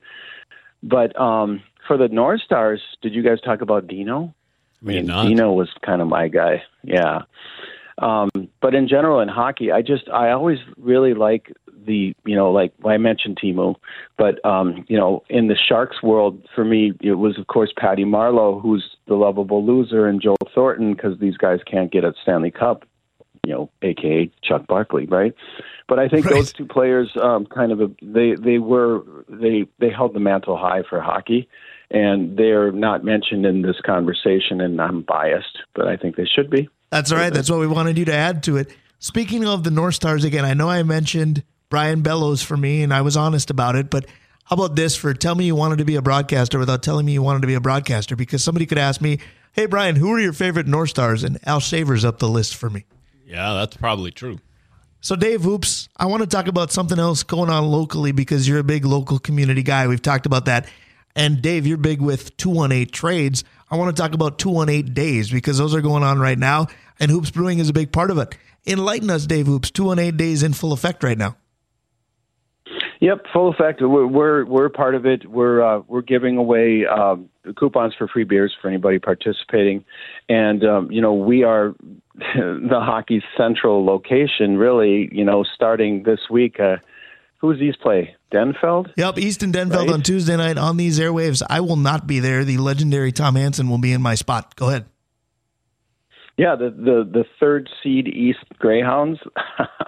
But um, for the North Stars, did you guys talk about Dino? I mean, not. Dino was kind of my guy. Yeah. Um, but in general, in hockey, I just I always really like the you know like I mentioned Teemu, but um, you know in the Sharks world for me it was of course Patty Marleau who's the lovable loser and Joe Thornton because these guys can't get a Stanley Cup, you know, aka Chuck Barkley, right? But I think Right. those two players um, kind of a, they they were they they held the mantle high for hockey and they're not mentioned in this conversation, and I'm biased, but I think they should be. That's all right. That's what we wanted you to add to it. Speaking of the North Stars again, I know I mentioned Brian Bellows for me, and I was honest about it. But how about this for tell me you wanted to be a broadcaster without telling me you wanted to be a broadcaster? Because somebody could ask me, "Hey Brian, who are your favorite North Stars?" And Al Shaver's up the list for me. Yeah, that's probably true. So Dave Hoops, I want to talk about something else going on locally because you're a big local community guy. We've talked about that. And Dave, you're big with 218 trades. I want to talk about 218 days because those are going on right now and Hoops Brewing is a big part of it. Enlighten us, Dave Hoops. 218 days in full effect right now. Yep, full effect. We're we're, we're part of it. We're uh, we're giving away um, coupons for free beers for anybody participating, and um, you know we are the hockey central location. Really, you know, starting this week. Uh, who's these play? Denfeld? Yep, Easton Denfeld Right. on Tuesday night on these airwaves. I will not be there. The legendary Tom Hansen will be in my spot. Go ahead. Yeah, the the the third seed East Greyhounds,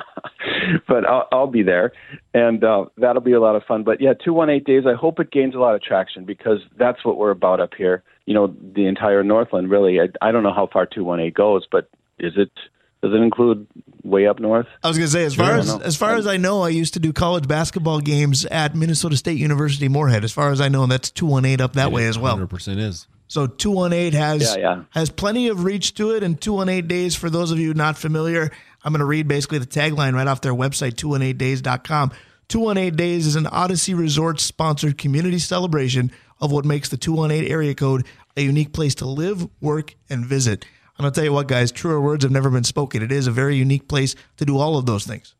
but I'll, I'll be there, and uh, that'll be a lot of fun. But yeah, two one eight days. I hope it gains a lot of traction because that's what we're about up here. You know, the entire Northland really. I, I don't know how far two one eight goes, but is it? Does it include way up north? I was going to say, as far Sure. as know. as far as I know, I used to do college basketball games at Minnesota State University Moorhead. As far as I know, that's two one eight up that way as well. 100% is. So 218 has Yeah, yeah. has plenty of reach to it and 218 days for those of you not familiar, I'm going to read basically the tagline right off their website 218days.com. 218 Days is an Odyssey Resort sponsored community celebration of what makes the 218 area code a unique place to live, work and visit. And I'll tell you what guys, truer words have never been spoken. It is a very unique place to do all of those things.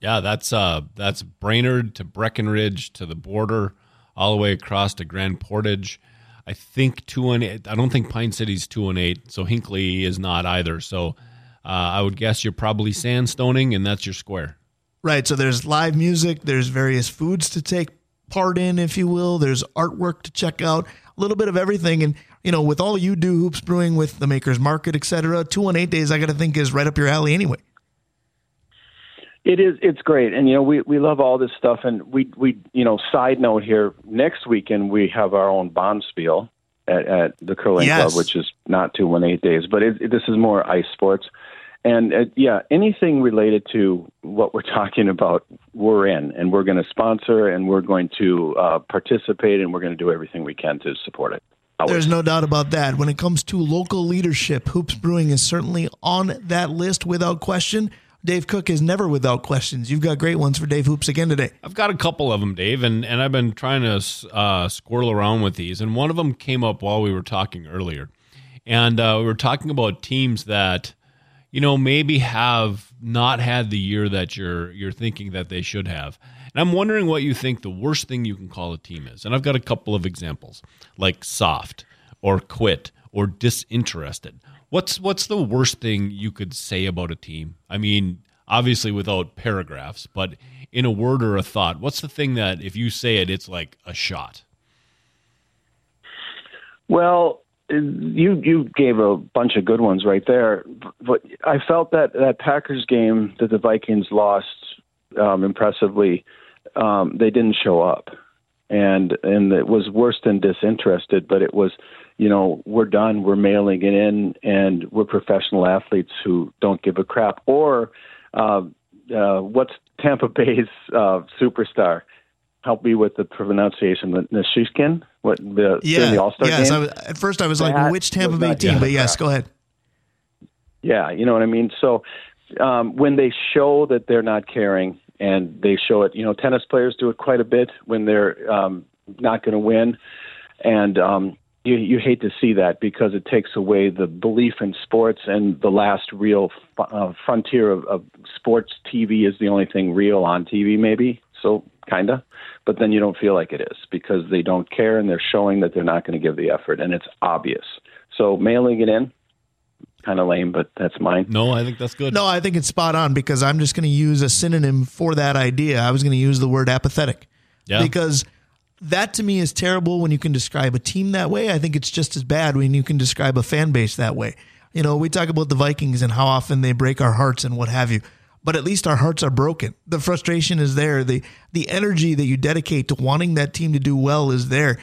Yeah, that's uh that's Brainerd to Breckenridge to the border, all the way across to Grand Portage. I think two one eight. I don't think Pine City's two one eight. So Hinckley is not either. So uh, I would guess you're probably sandstoning, and that's your square. Right. So there's live music, there's various foods to take part in, if you will. There's artwork to check out, a little bit of everything. And, you know, with all you do, Hoops Brewing with the Maker's Market, et cetera, 218 days, I got to think is right up your alley anyway. It is. It's great, and you know we we love all this stuff. And we we you know side note here. Next weekend we have our own Bonspiel at, at the curling Yes. club, which is not two one eight days, but it, it- this is more ice sports. And uh, yeah, anything related to what we're talking about, we're in, and we're going to sponsor, and we're going to uh, participate, and we're going to do everything we can to support it. Always. There's no doubt about that. When it comes to local leadership, Hoops Brewing is certainly on that list without question. Dave Cook is never without questions. You've got great ones for Dave Hoops again today. I've got a couple of them, Dave, and, and I've been trying to uh, squirrel around with these. And one of them came up while we were talking earlier. And uh, we were talking about teams that, you know, maybe have not had the year that you're you're thinking that they should have. And I'm wondering what you think the worst thing you can call a team is. And I've got a couple of examples, like soft or quit or disinterested. What's what's the worst thing you could say about a team? I mean, obviously without paragraphs, but in a word or a thought, what's the thing that if you say it, it's like a shot? Well, you you gave a bunch of good ones right there, but I felt that that Packers game that the Vikings lost um, impressively, um, they didn't show up, and and it was worse than disinterested. But it was, you know, we're done, we're mailing it in, and we're professional athletes who don't give a crap. Or uh, uh, what's Tampa Bay's uh, superstar? Help me with the pronunciation. Nashishkin? What the yeah, the All Star yes. game? Was, at first, I was like, which Tampa Bay team? But yes, go ahead. Yeah, you know what I mean. So um, when they show that they're not caring, and they show it, you know, tennis players do it quite a bit when they're um, not going to win, and um, you you hate to see that because it takes away the belief in sports and the last real uh, frontier of, of sports. TV is the only thing real on TV, maybe. So kinda, but then you don't feel like it is because they don't care and they're showing that they're not going to give the effort, and it's obvious. So mailing it in, kind of lame, but that's mine. No, I think that's good. No, I think it's spot on because I'm just going to use a synonym for that idea. I was going to use the word apathetic. Yeah. Because that to me is terrible when you can describe a team that way. I think it's just as bad when you can describe a fan base that way. You know, we talk about the Vikings and how often they break our hearts and what have you. But at least our hearts are broken. The frustration is there. The the energy that you dedicate to wanting that team to do well is there.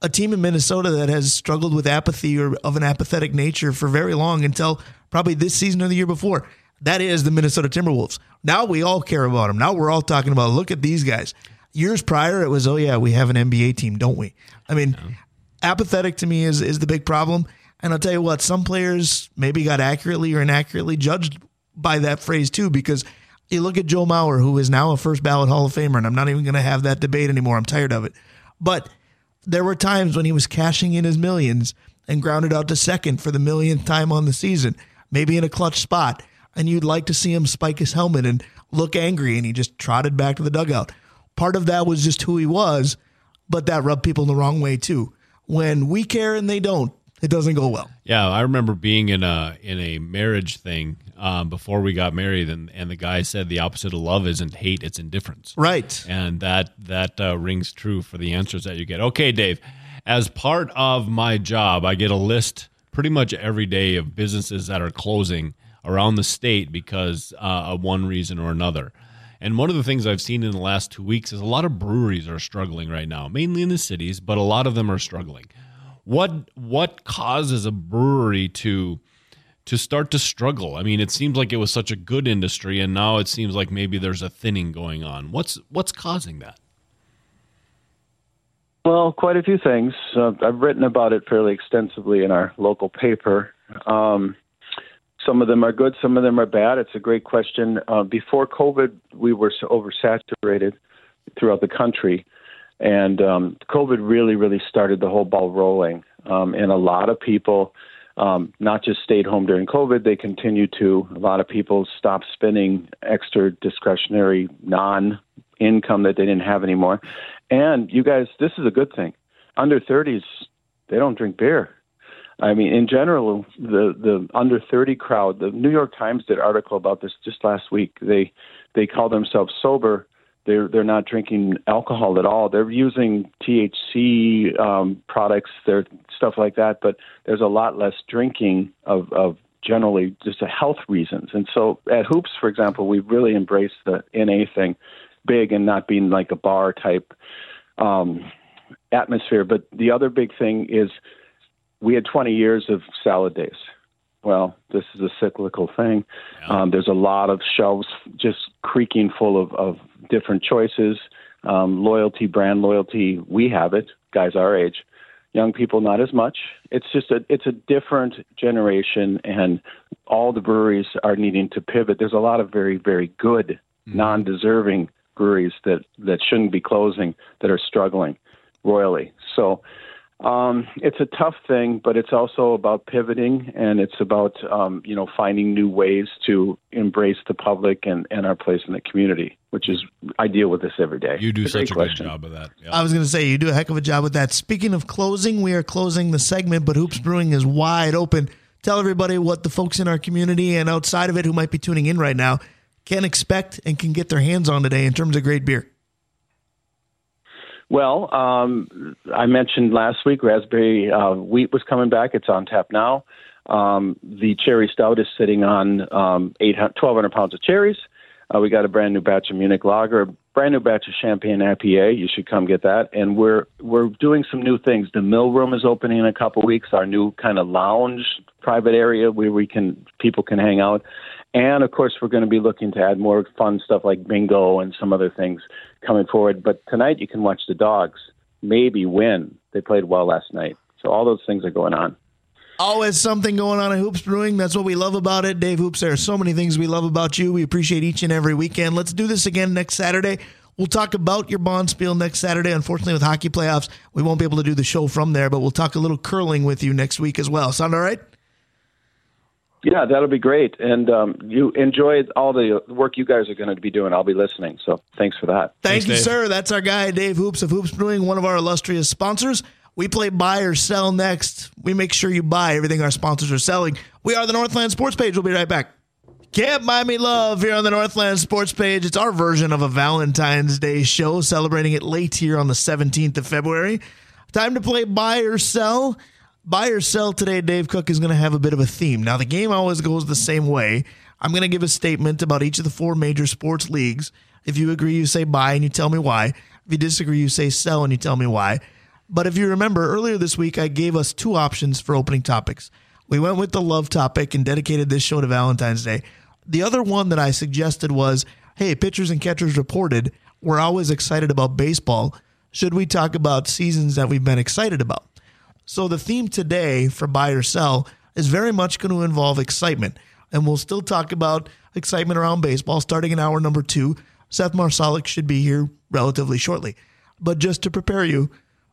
A team in Minnesota that has struggled with apathy or of an apathetic nature for very long until probably this season or the year before. That is the Minnesota Timberwolves. Now we all care about them. Now we're all talking about look at these guys. Years prior, it was oh yeah, we have an NBA team, don't we? I mean, apathetic to me is is the big problem. And I'll tell you what, some players maybe got accurately or inaccurately judged by that phrase too, because you look at Joe Mauer, who is now a first ballot Hall of Famer, and I'm not even going to have that debate anymore. I'm tired of it. But there were times when he was cashing in his millions and grounded out to second for the millionth time on the season, maybe in a clutch spot, and you'd like to see him spike his helmet and look angry, and he just trotted back to the dugout. Part of that was just who he was, but that rubbed people the wrong way too. When we care and they don't, it doesn't go well. Yeah, I remember being in a in a marriage thing um, before we got married, and and the guy said the opposite of love isn't hate, it's indifference. Right. And that that uh, rings true for the answers that you get. Okay, Dave. As part of my job, I get a list pretty much every day of businesses that are closing around the state because uh, of one reason or another. And one of the things I've seen in the last two weeks is a lot of breweries are struggling right now, mainly in the cities, but a lot of them are struggling. What what causes a brewery to to start to struggle? I mean, it seems like it was such a good industry, and now it seems like maybe there's a thinning going on. What's what's causing that? Well, quite a few things. Uh, I've written about it fairly extensively in our local paper. Um, some of them are good, some of them are bad. It's a great question. Uh, before COVID, we were so oversaturated throughout the country, and um, COVID really, really started the whole ball rolling. Um, and a lot of people um, not just stayed home during COVID, they continue to. A lot of people stopped spending extra discretionary non income that they didn't have anymore. And you guys, this is a good thing. Under 30s, they don't drink beer. I mean, in general, the the under 30 crowd. The New York Times did an article about this just last week. They they call themselves sober. They're they're not drinking alcohol at all. They're using THC um, products, their stuff like that. But there's a lot less drinking of of generally just health reasons. And so at Hoops, for example, we've really embraced the NA thing, big and not being like a bar type um, atmosphere. But the other big thing is we had 20 years of salad days. Well, this is a cyclical thing. Yeah. Um, there's a lot of shelves just creaking full of, of different choices. Um, loyalty, brand loyalty, we have it, guys our age. Young people, not as much. It's just a it's a different generation, and all the breweries are needing to pivot. There's a lot of very very good, mm-hmm. non-deserving breweries that that shouldn't be closing that are struggling royally. So um, it's a tough thing, but it's also about pivoting and it's about um, you know finding new ways to embrace the public and, and our place in the community, which is I deal with this every day. You do such a question. good job of that. Yep. I was going to say you do a heck of a job with that. Speaking of closing, we are closing the segment, but Hoops Brewing is wide open. Tell everybody what the folks in our community and outside of it who might be tuning in right now can expect and can get their hands on today in terms of great beer. Well, um, I mentioned last week raspberry uh, wheat was coming back. It's on tap now. Um, the cherry stout is sitting on um, 1,200 pounds of cherries. Uh, we got a brand new batch of Munich Lager, a brand new batch of Champagne IPA. You should come get that. And we're we're doing some new things. The Mill Room is opening in a couple weeks. Our new kind of lounge private area where we can people can hang out. And of course, we're going to be looking to add more fun stuff like bingo and some other things coming forward. But tonight, you can watch the dogs maybe win. They played well last night. So all those things are going on. Always something going on at Hoops Brewing. That's what we love about it. Dave Hoops, there are so many things we love about you. We appreciate each and every weekend. Let's do this again next Saturday. We'll talk about your bond Bonspiel next Saturday. Unfortunately, with hockey playoffs, we won't be able to do the show from there, but we'll talk a little curling with you next week as well. Sound all right? Yeah, that'll be great. And um, you enjoy all the work you guys are going to be doing. I'll be listening. So thanks for that. Thank thanks, you, Dave. sir. That's our guy, Dave Hoops of Hoops Brewing, one of our illustrious sponsors. We play buy or sell next. We make sure you buy everything our sponsors are selling. We are the Northland Sports Page. We'll be right back. Can't Buy Me Love here on the Northland Sports Page. It's our version of a Valentine's Day show, celebrating it late here on the 17th of February. Time to play buy or sell buy or sell today, Dave Cook is going to have a bit of a theme. Now, the game always goes the same way. I'm going to give a statement about each of the four major sports leagues. If you agree, you say buy and you tell me why. If you disagree, you say sell and you tell me why. But if you remember, earlier this week, I gave us two options for opening topics. We went with the love topic and dedicated this show to Valentine's Day. The other one that I suggested was hey, pitchers and catchers reported. We're always excited about baseball. Should we talk about seasons that we've been excited about? So the theme today for buy or sell is very much going to involve excitement. And we'll still talk about excitement around baseball starting in hour number two. Seth Marsalik should be here relatively shortly. But just to prepare you,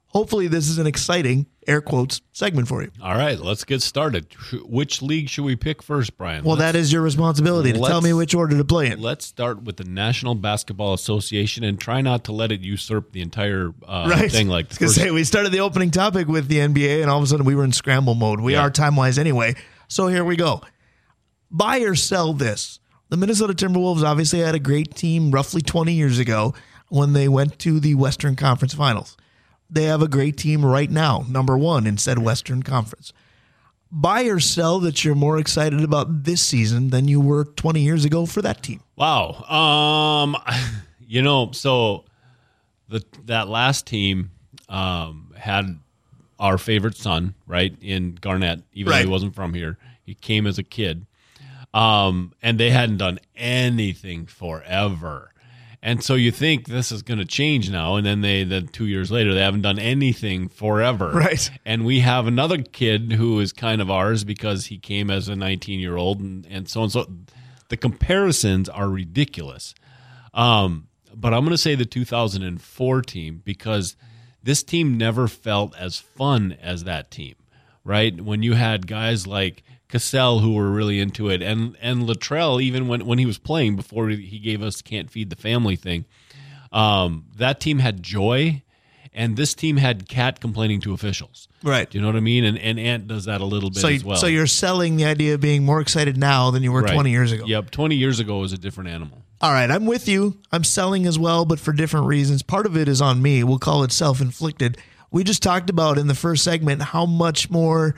hopefully this is an exciting air quotes segment for you. All right, let's get started. Which league should we pick first, Brian? Well, let's, that is your responsibility to tell me which order to play in. Let's start with the National Basketball Association and try not to let it usurp the entire uh, right. thing. Like, because say we started the opening topic with the NBA, and all of a sudden we were in scramble mode. We yeah. are time wise anyway. So here we go. buy or sell this. The Minnesota Timberwolves obviously had a great team roughly 20 years ago when they went to the Western Conference Finals. They have a great team right now, number one in said Western Conference. Buy or sell that you're more excited about this season than you were 20 years ago for that team. Wow. Um, you know, so the that last team um, had our favorite son, right, in Garnett, even Right. though he wasn't from here. He came as a kid. Um, and they hadn't done anything forever. And so you think this is going to change now, and then they then two years later they haven't done anything forever, Right. And we have another kid who is kind of ours because he came as a 19 year old, and and so and so. The comparisons are ridiculous. Um, but I'm going to say the 2004 team because this team never felt as fun as that team, right? When you had guys like Cassell who were really into it, and and Latrell even when when he was playing before he gave us "Can't Feed the Family" thing, um, that team had joy, and this team had KAT complaining to officials. Right. Do you know what I mean? And and Ant does that a little bit So, as well. so you're selling the idea of being more excited now than you were Right. 20 years ago. Yep, 20 years ago was a different animal. All right, I'm with you. I'm selling as well, but for different reasons. Part of it is on me. We'll call it self inflicted. We just talked about in the first segment how much more,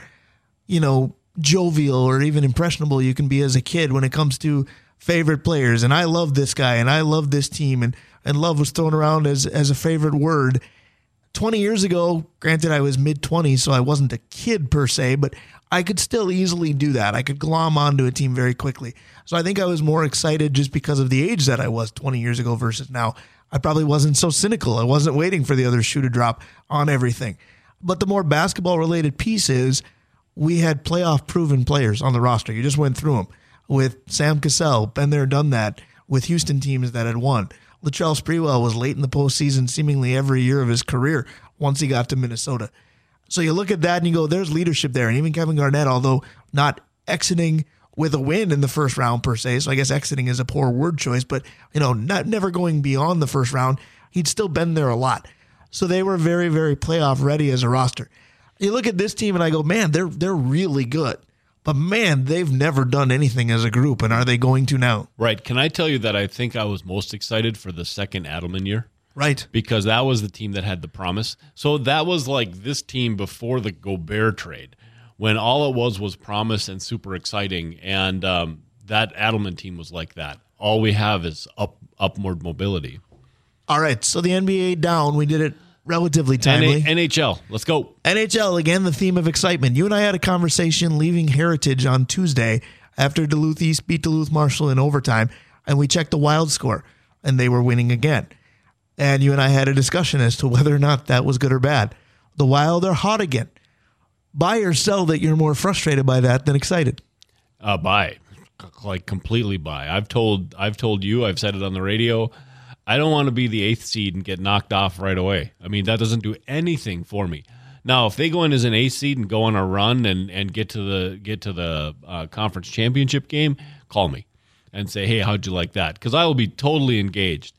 you know, jovial or even impressionable you can be as a kid when it comes to favorite players. And I love this guy and I love this team and, and love was thrown around as, as a favorite word. 20 years ago, granted, I was mid 20s, so I wasn't a kid per se, but I could still easily do that. I could glom onto a team very quickly. So I think I was more excited just because of the age that I was 20 years ago versus now. I probably wasn't so cynical. I wasn't waiting for the other shoe to drop on everything. But the more basketball related piece is we had playoff proven players on the roster. You just went through them with Sam Cassell, been there, done that, with Houston teams that had won. Latrell Sprewell was late in the postseason seemingly every year of his career once he got to Minnesota. So you look at that and you go, there's leadership there. And even Kevin Garnett, although not exiting with a win in the first round per se, so I guess exiting is a poor word choice, but you know, not never going beyond the first round, he'd still been there a lot. So they were very, very playoff ready as a roster. You look at this team and I go, man, they're they're really good. But man, they've never done anything as a group, and are they going to now? Right. Can I tell you that I think I was most excited for the second Adelman year? Right. because that was the team that had the promise. So that was like this team before the Gobert trade, when all it was was promise and super exciting. And um, that Adelman team was like that. All we have is up upward mobility. All right. So the NBA down. We did it relatively timely. N- NHL, let's go. NHL, again, the theme of excitement. You and I had a conversation leaving Heritage on Tuesday after Duluth East beat Duluth Marshall in overtime, and we checked the wild score, and they were winning again. And you and I had a discussion as to whether or not that was good or bad. The Wild are hot again. Buy or sell that you're more frustrated by that than excited. Uh, buy, like completely buy. I've told I've told you. I've said it on the radio. I don't want to be the eighth seed and get knocked off right away. I mean, that doesn't do anything for me. Now, if they go in as an eighth seed and go on a run and, and get to the get to the uh, conference championship game, call me and say, "Hey, how'd you like that?" Because I will be totally engaged.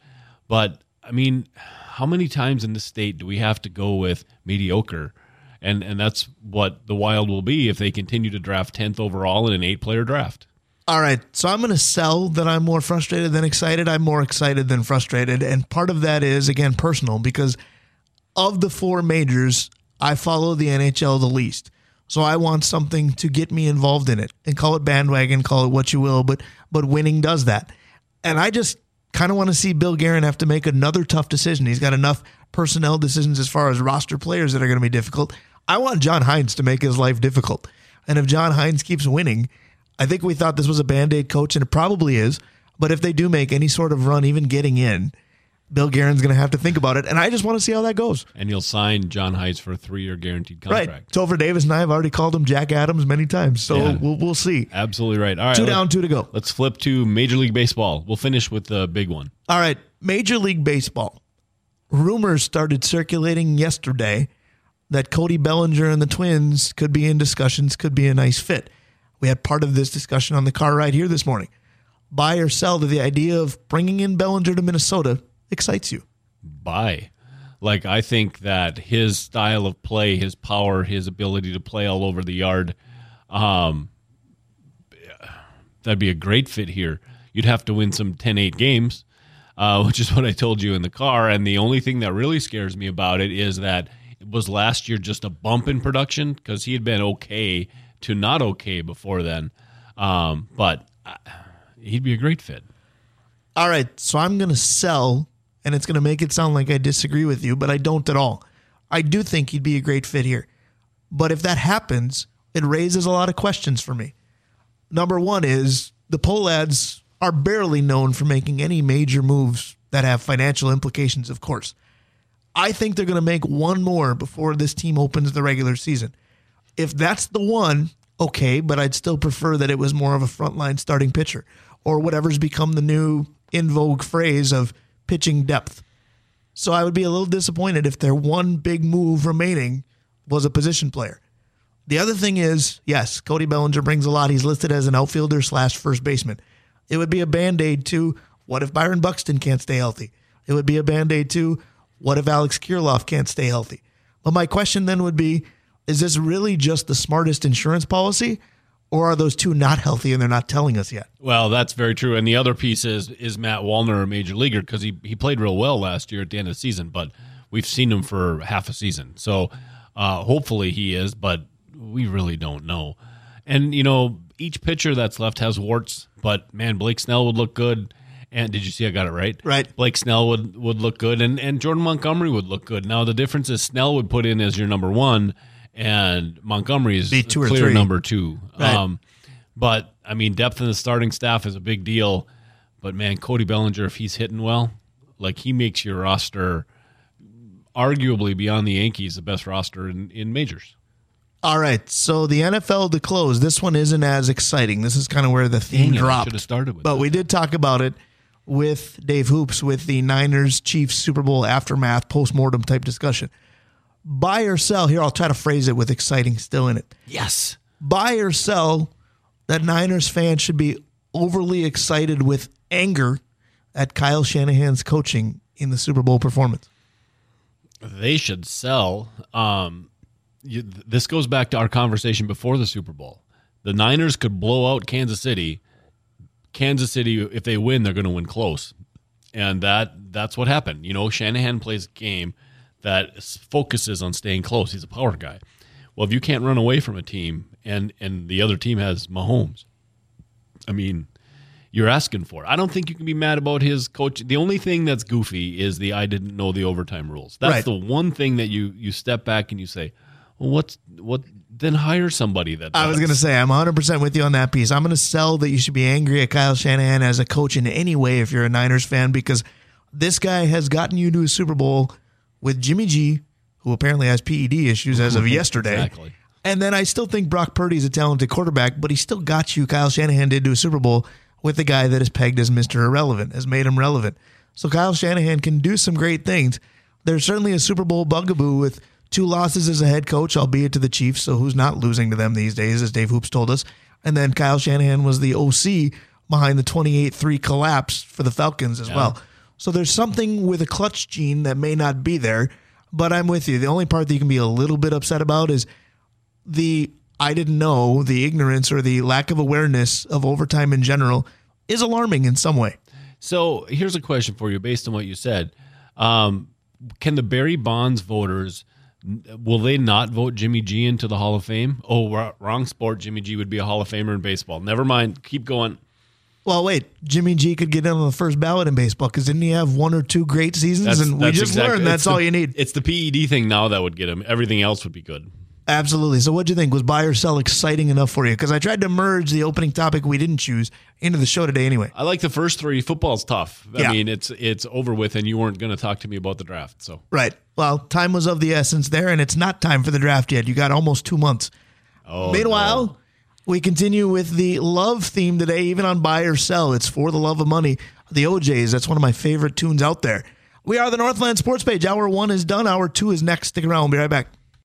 But I mean, how many times in this state do we have to go with mediocre? And and that's what the Wild will be if they continue to draft tenth overall in an eight player draft. All right. So I'm going to sell that I'm more frustrated than excited. I'm more excited than frustrated. And part of that is, again, personal because of the four majors, I follow the NHL the least. So I want something to get me involved in it and call it bandwagon, call it what you will, but but winning does that. And I just kind of want to see Bill Guerin have to make another tough decision. He's got enough personnel decisions as far as roster players that are going to be difficult. I want John Hynes to make his life difficult. And if John Hynes keeps winning, I think we thought this was a band aid coach, and it probably is. But if they do make any sort of run, even getting in, Bill Guerin's going to have to think about it. And I just want to see how that goes. and you'll sign John Heights for a three-year guaranteed contract. Right. Topher Davis and I have already called him Jack Adams many times. So Yeah. we'll, we'll see. Absolutely right. All right, Two down, two to go. Let's flip to Major League Baseball. We'll finish with the big one. All right. Major League Baseball. Rumors started circulating yesterday that Cody Bellinger and the Twins could be in discussions, could be a nice fit. We had part of this discussion on the car ride here this morning. Buy or sell to the idea of bringing in Bellinger to Minnesota excites you. Buy. Like I think that his style of play, his power, his ability to play all over the yard, um, that'd be a great fit here. You'd have to win some 10-8 games, uh, which is what I told you in the car. And the only thing that really scares me about it is that it was last year just a bump in production because he had been okay to not okay before then. Um, but uh, he'd be a great fit. All right, so I'm going to sell, and it's going to make it sound like I disagree with you, but I don't at all. I do think he'd be a great fit here. But if that happens, it raises a lot of questions for me. Number one is the Pohlads are barely known for making any major moves that have financial implications, of course. I think they're going to make one more before this team opens the regular season. If that's the one, okay, but I'd still prefer that it was more of a frontline starting pitcher or whatever's become the new in vogue phrase of pitching depth. So I would be a little disappointed if their one big move remaining was a position player. The other thing is, yes, Cody Bellinger brings a lot. He's listed as an outfielder slash first baseman. It would be a band aid to what if Byron Buxton can't stay healthy? It would be a band aid to what if Alex Kirilloff can't stay healthy? But my question then would be is this really just the smartest insurance policy? Or are those two not healthy and they're not telling us yet? Well, that's very true. And the other piece is is Matt Wallner a major leaguer because he he played real well last year at the end of the season, but we've seen him for half a season. So uh, hopefully he is, but we really don't know. And you know, each pitcher that's left has warts, but man, Blake Snell would look good. And did you see I got it right? Right. Blake Snell would would look good, and and Jordan Montgomery would look good. Now the difference is Snell would put in as your number one, and Montgomery is Be two or clear three. number two. Right. Um, but I mean, depth in the starting staff is a big deal. But man, Cody Bellinger, if he's hitting well, like he makes your roster arguably beyond the Yankees the best roster in, in majors. All right. So the NFL to close. This one isn't as exciting. This is kind of where the theme Dang dropped. should have started with But that. we did talk about it with Dave Hoops with the Niners Chiefs Super Bowl aftermath postmortem type discussion. Buy or sell. Here, I'll try to phrase it with exciting still in it. Yes. Buy or sell that Niners fans should be overly excited with anger at Kyle Shanahan's coaching in the Super Bowl performance. They should sell. Um, you, this goes back to our conversation before the Super Bowl. The Niners could blow out Kansas City. Kansas City, if they win, they're going to win close, and that that's what happened. You know, Shanahan plays a game that focuses on staying close. He's a power guy. Well, if you can't run away from a team, and and the other team has Mahomes, I mean, you're asking for. it. I don't think you can be mad about his coach. The only thing that's goofy is the I didn't know the overtime rules. That's Right. the one thing that you you step back and you say, well, what's what? Then hire somebody that. I was going to say, I'm 100% with you on that piece. I'm going to sell that you should be angry at Kyle Shanahan as a coach in any way if you're a Niners fan because this guy has gotten you to a Super Bowl with Jimmy G, who apparently has PED issues as of yesterday. Exactly. And then I still think Brock Purdy is a talented quarterback, but he still got you, Kyle Shanahan did, to a Super Bowl with a guy that is pegged as Mr. Irrelevant, has made him relevant. So Kyle Shanahan can do some great things. There's certainly a Super Bowl bugaboo with two losses as a head coach, albeit to the Chiefs, so who's not losing to them these days, as Dave Hoops told us. And then Kyle Shanahan was the OC behind the 28 3 collapse for the Falcons as well. So there's something with a clutch gene that may not be there, but I'm with you. The only part that you can be a little bit upset about is the I didn't know, the ignorance or the lack of awareness of overtime in general is alarming in some way. So here's a question for you, based on what you said. Um, can the Barry Bonds voters will they not vote Jimmy G into the Hall of Fame? Oh, wrong sport. Jimmy G would be a Hall of Famer in baseball. Never mind. Keep going. Well, wait, Jimmy G could get in on the first ballot in baseball because didn't he have one or two great seasons? and we just exact- learned that's the- all you need. It's the PED thing now that would get him. Everything else would be good. Absolutely. So, what do you think? Was buy or sell exciting enough for you? Because I tried to merge the opening topic we didn't choose into the show today anyway. I like the first three. Football's tough. I Yeah. mean, it's it's over with, and you weren't going to talk to me about the draft. So Right. Well, time was of the essence there, and it's not time for the draft yet. You got almost two months. oh, Meanwhile, no. We continue with the love theme today, even on buy or sell. It's for the love of money. The O'Jays, that's one of my favorite tunes out there. We are the Northland Sports Page. Hour one is done. Hour two is next. Stick around. We'll be right back.